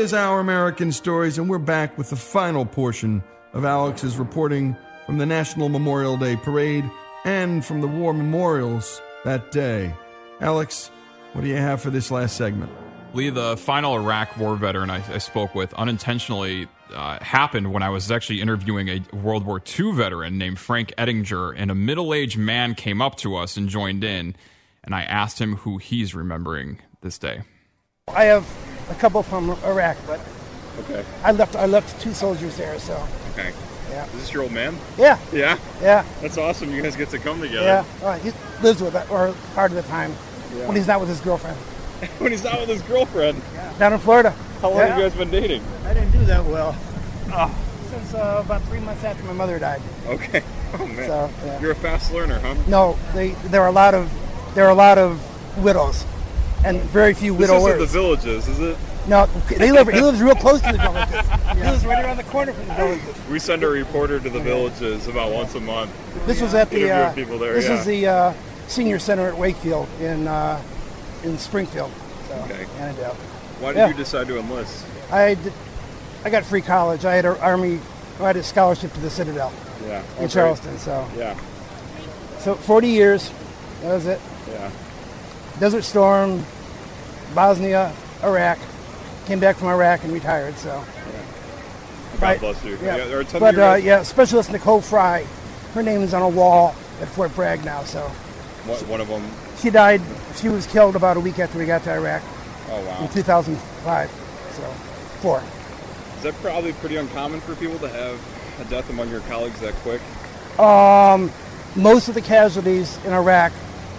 Is Our American Stories, and we're back with the final portion of Alex's reporting from the National Memorial Day Parade and from the war memorials that day. Alex, what do you have for this last segment? Lee, the final Iraq war veteran I, I spoke with unintentionally uh, happened when I was actually interviewing a World War II veteran named Frank Ettinger, and a middle aged man came up to us and joined in, and I asked him who he's remembering this day. I have a couple from Iraq, but Okay. I left I left two soldiers there, so Okay. Yeah. Is this your old man? Yeah. Yeah. Yeah. That's awesome. You guys get to come together. yeah. Uh, he lives with it, or part of the time Yeah. when he's not with his girlfriend when he's not with his girlfriend. Yeah. down in Florida. How long Yeah. have you guys been dating? I didn't do that well. Oh. Since uh, about three months after my mother died. Okay. Oh man. So, yeah. You're a fast learner, huh? No, they there are a lot of there are a lot of widows, and very few This widowers. isn't the villages, is it? No, they live. He lives real close to the villages. He lives right around the corner from the villages. We send a reporter to the villages about once a month. This was at the. Uh, people there. this yeah. is the uh, senior center at Wakefield in uh, in Springfield. So, Okay. Annandale. Why did Yeah. you decide to enlist? I did, I got free college. I had an army. I had a scholarship to the Citadel Yeah. In great. Charleston. So Yeah. so 40 years. That was it. Yeah. Desert Storm, Bosnia, Iraq. Came back from Iraq and retired. So. God Right. bless you. Yeah. there are a ton but uh, yeah, Specialist Nicole Fry. Her name is on a wall at Fort Bragg now. So One, one of them. she died. She was killed about a week after we got to Iraq Oh wow. in 2005. So four. Is that probably pretty uncommon for people to have a death among your colleagues that quick? Um, most of the casualties in Iraq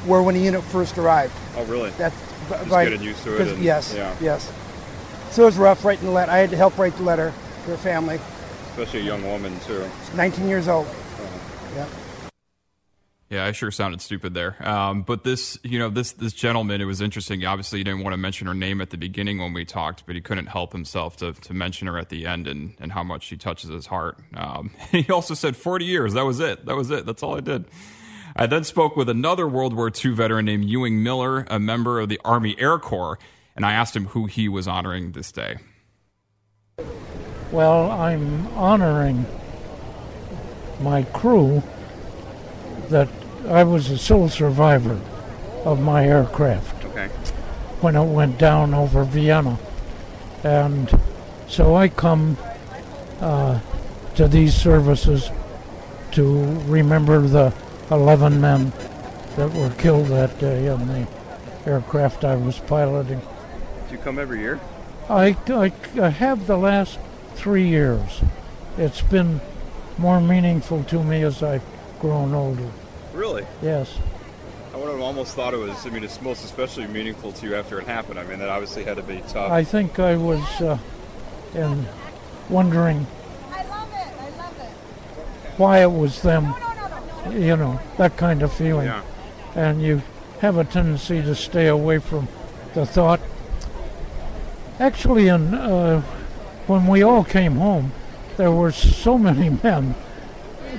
were when the unit first arrived. Oh really? That's Just right. getting used to it. and- yes, yeah. yes. So it was rough writing the letter. I had to help write the letter to her family. Especially a young woman too. 19 years old. Yeah. Yeah, I sure sounded stupid there. Um, but this, you know, this this gentleman, it was interesting. Obviously, he didn't want to mention her name at the beginning when we talked, but he couldn't help himself to, to mention her at the end and, and how much she touches his heart. Um, he also said 40 years. That was it. That was it. That's all I did. I then spoke with another World War II veteran named Ewing Miller, a member of the Army Air Corps, and I asked him who he was honoring this day. Well, I'm honoring my crew that I was the sole survivor of my aircraft Okay. when it went down over Vienna. And so I come uh, to these services to remember the 11 men that were killed that day in the aircraft I was piloting. Do you come every year? I, I, I have the last three years. It's been more meaningful to me as I've grown older. Really? Yes. I would have almost thought it was. I mean, it's most especially meaningful to you after it happened. I mean, that obviously had to be tough. I think I was uh, in wondering why it was them, you know, that kind of feeling. Yeah. And you have a tendency to stay away from the thought. Actually, in, uh, when we all came home, there were so many men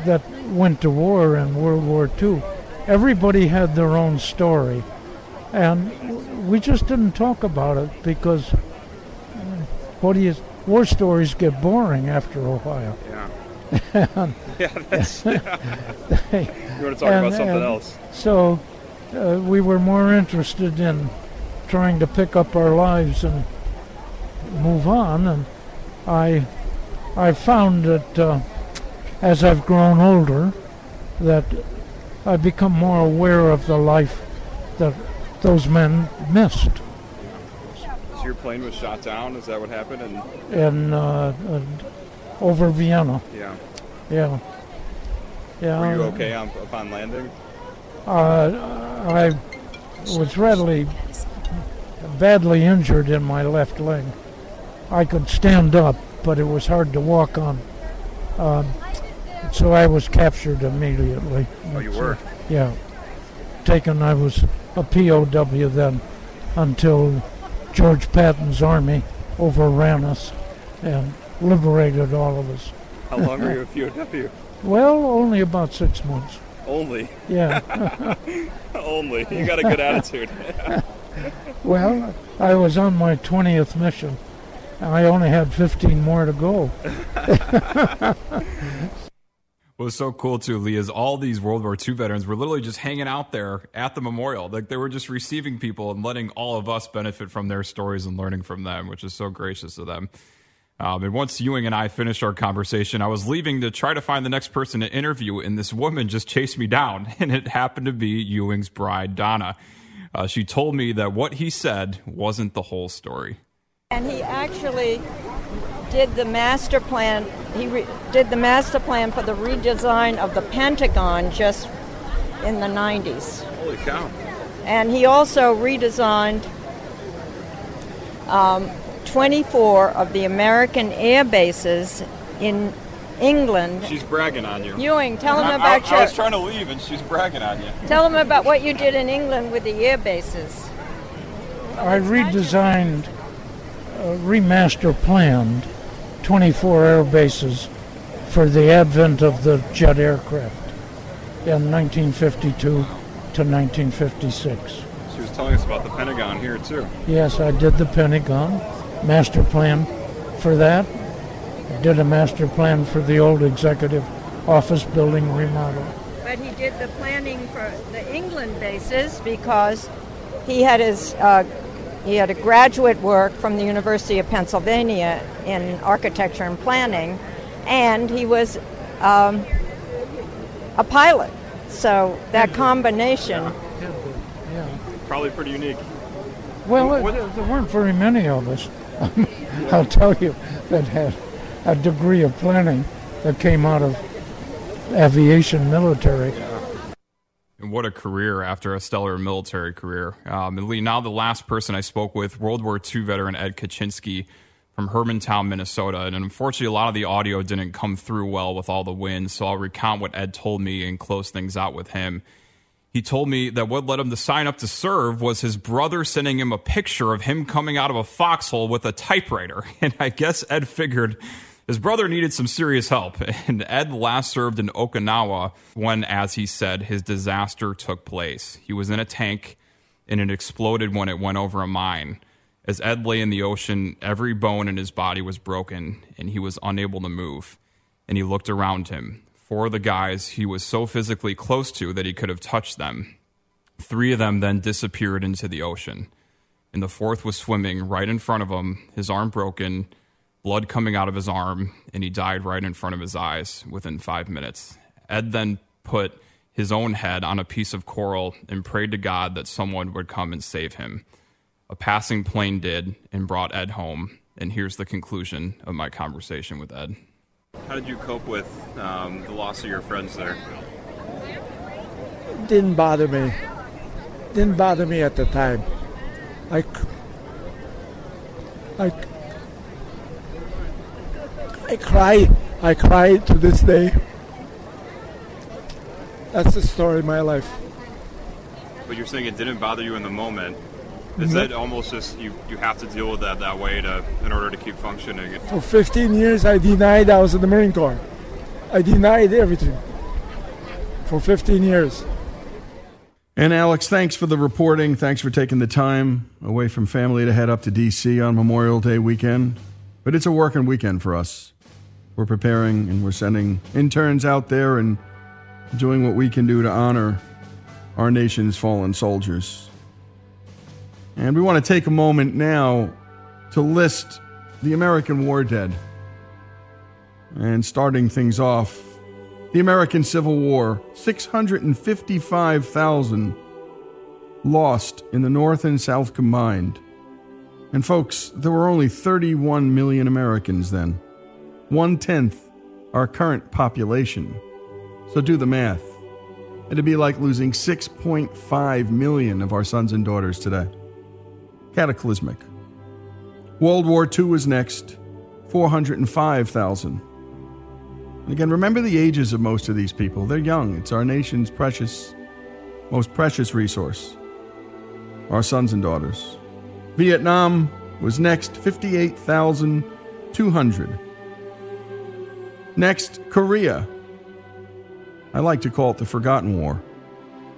that went to war in World War II. Everybody had their own story. And we just didn't talk about it because uh, what do you, war stories get boring after a while. Yeah. And Yeah, that's- yeah. You wanna talk about something else. So uh, we were more interested in trying to pick up our lives and move on. And I, I found that uh, as I've grown older, that I've become more aware of the life that those men missed. So your plane was shot down. Is that what happened? And uh, uh, over Vienna. yeah. Yeah. Yeah. Were you okay on, upon landing? Uh, I was readily badly injured in my left leg. I could stand up, but it was hard to walk on. Um, so I was captured immediately. Oh, you were? Yeah. Taken, I was a POW then until George Patton's army overran us and liberated all of us. How long were you a POW? Well, only about six months. Only. Yeah. Only. You got a good attitude. Well, I was on my 20th mission, I only had 15 more to go. What was so cool too, Lee, is all these World War II veterans were literally just hanging out there at the memorial. Like they were just receiving people and letting all of us benefit from their stories and learning from them, which is so gracious of them. Um, and once Ewing and I finished our conversation, I was leaving to try to find the next person to interview, and this woman just chased me down, and it happened to be Ewing's bride, Donna. Uh, she told me that what he said wasn't the whole story. And he actually did the master plan. He re- did the master plan for the redesign of the Pentagon just in the 90s. Holy cow. And he also redesigned um, 24 of the American air bases in England. She's bragging on you. Ewing, tell him I- about I, your. I was trying to leave and she's bragging on you. Tell him about what you did in England with the air bases. I redesigned, uh, remaster planned 24 air bases for the advent of the jet aircraft in 1952 to 1956. She was telling us about the Pentagon here too. Yes, I did the Pentagon master plan for that. I did a master plan for the old executive office building remodel. But he did the planning for the England bases because he had his uh, he had a graduate work from the University of Pennsylvania in architecture and planning, and he was um, a pilot. So that combination. yeah, Probably pretty unique. Well, it, there weren't very many of us. I'll tell you that had a degree of planning that came out of aviation military. And what a career after a stellar military career. Um, and Lee, now the last person I spoke with, World War II veteran Ed Kaczynski from Hermantown, Minnesota. And unfortunately, a lot of the audio didn't come through well with all the wind. So I'll recount what Ed told me and close things out with him. He told me that what led him to sign up to serve was his brother sending him a picture of him coming out of a foxhole with a typewriter. And I guess Ed figured his brother needed some serious help. And Ed last served in Okinawa when, as he said, his disaster took place. He was in a tank and it exploded when it went over a mine. As Ed lay in the ocean, every bone in his body was broken and he was unable to move. And he looked around him. Four of the guys he was so physically close to that he could have touched them. Three of them then disappeared into the ocean. And the fourth was swimming right in front of him, his arm broken, blood coming out of his arm, and he died right in front of his eyes within five minutes. Ed then put his own head on a piece of coral and prayed to God that someone would come and save him. A passing plane did and brought Ed home. And here's the conclusion of my conversation with Ed. How did you cope with um, the loss of your friends there? didn't bother me. Didn't bother me at the time. I, I, I cry. I cry to this day. That's the story of my life. But you're saying it didn't bother you in the moment. Is mm-hmm. No. that almost just you, you have to deal with that that way to in order to keep functioning? For 15 years, I denied I was in the Marine Corps. I denied everything. For 15 years. And Alex, thanks for the reporting. Thanks for taking the time away from family to head up to D.C. on Memorial Day weekend. But it's a working weekend for us. We're preparing and we're sending interns out there and doing what we can do to honor our nation's fallen soldiers. And we want to take a moment now to list the American war dead. And starting things off, the American Civil War 655,000 lost in the North and South combined. And folks, there were only 31 million Americans then, one tenth our current population. So do the math. It'd be like losing 6.5 million of our sons and daughters today. Cataclysmic. World War II was next, 405,000. And again, remember the ages of most of these people. They're young. It's our nation's precious, most precious resource. Our sons and daughters. Vietnam was next, 58,200. Next, Korea. I like to call it the Forgotten War.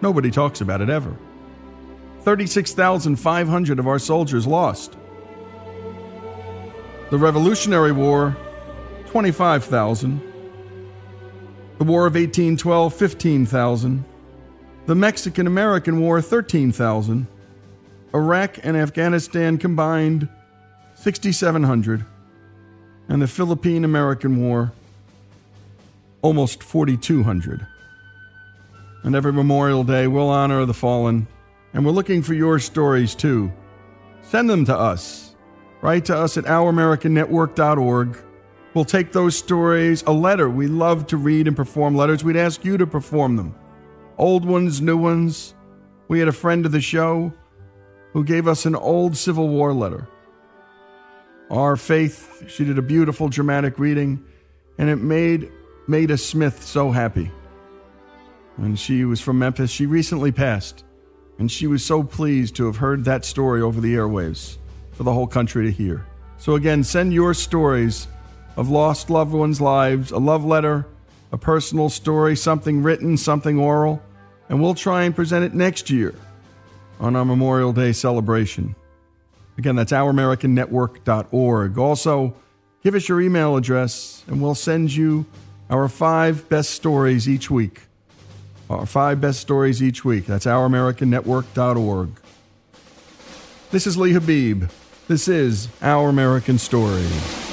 Nobody talks about it ever. 36,500 of our soldiers lost. The Revolutionary War, 25,000. The War of 1812, 15,000. The Mexican American War, 13,000. Iraq and Afghanistan combined, 6,700. And the Philippine American War, almost 4,200. And every Memorial Day, we'll honor the fallen. And we're looking for your stories too. Send them to us. Write to us at ouramericannetwork.org. We'll take those stories, a letter. We love to read and perform letters. We'd ask you to perform them. Old ones, new ones. We had a friend of the show who gave us an old Civil War letter. Our Faith, she did a beautiful dramatic reading, and it made Maida Smith so happy. And she was from Memphis. She recently passed, and she was so pleased to have heard that story over the airwaves for the whole country to hear. So, again, send your stories of lost loved ones' lives, a love letter, a personal story, something written, something oral, and we'll try and present it next year on our Memorial Day celebration. Again, that's ouramericannetwork.org. Also, give us your email address and we'll send you our five best stories each week. Our five best stories each week. That's ouramericannetwork.org. This is Lee Habib. This is Our American Stories.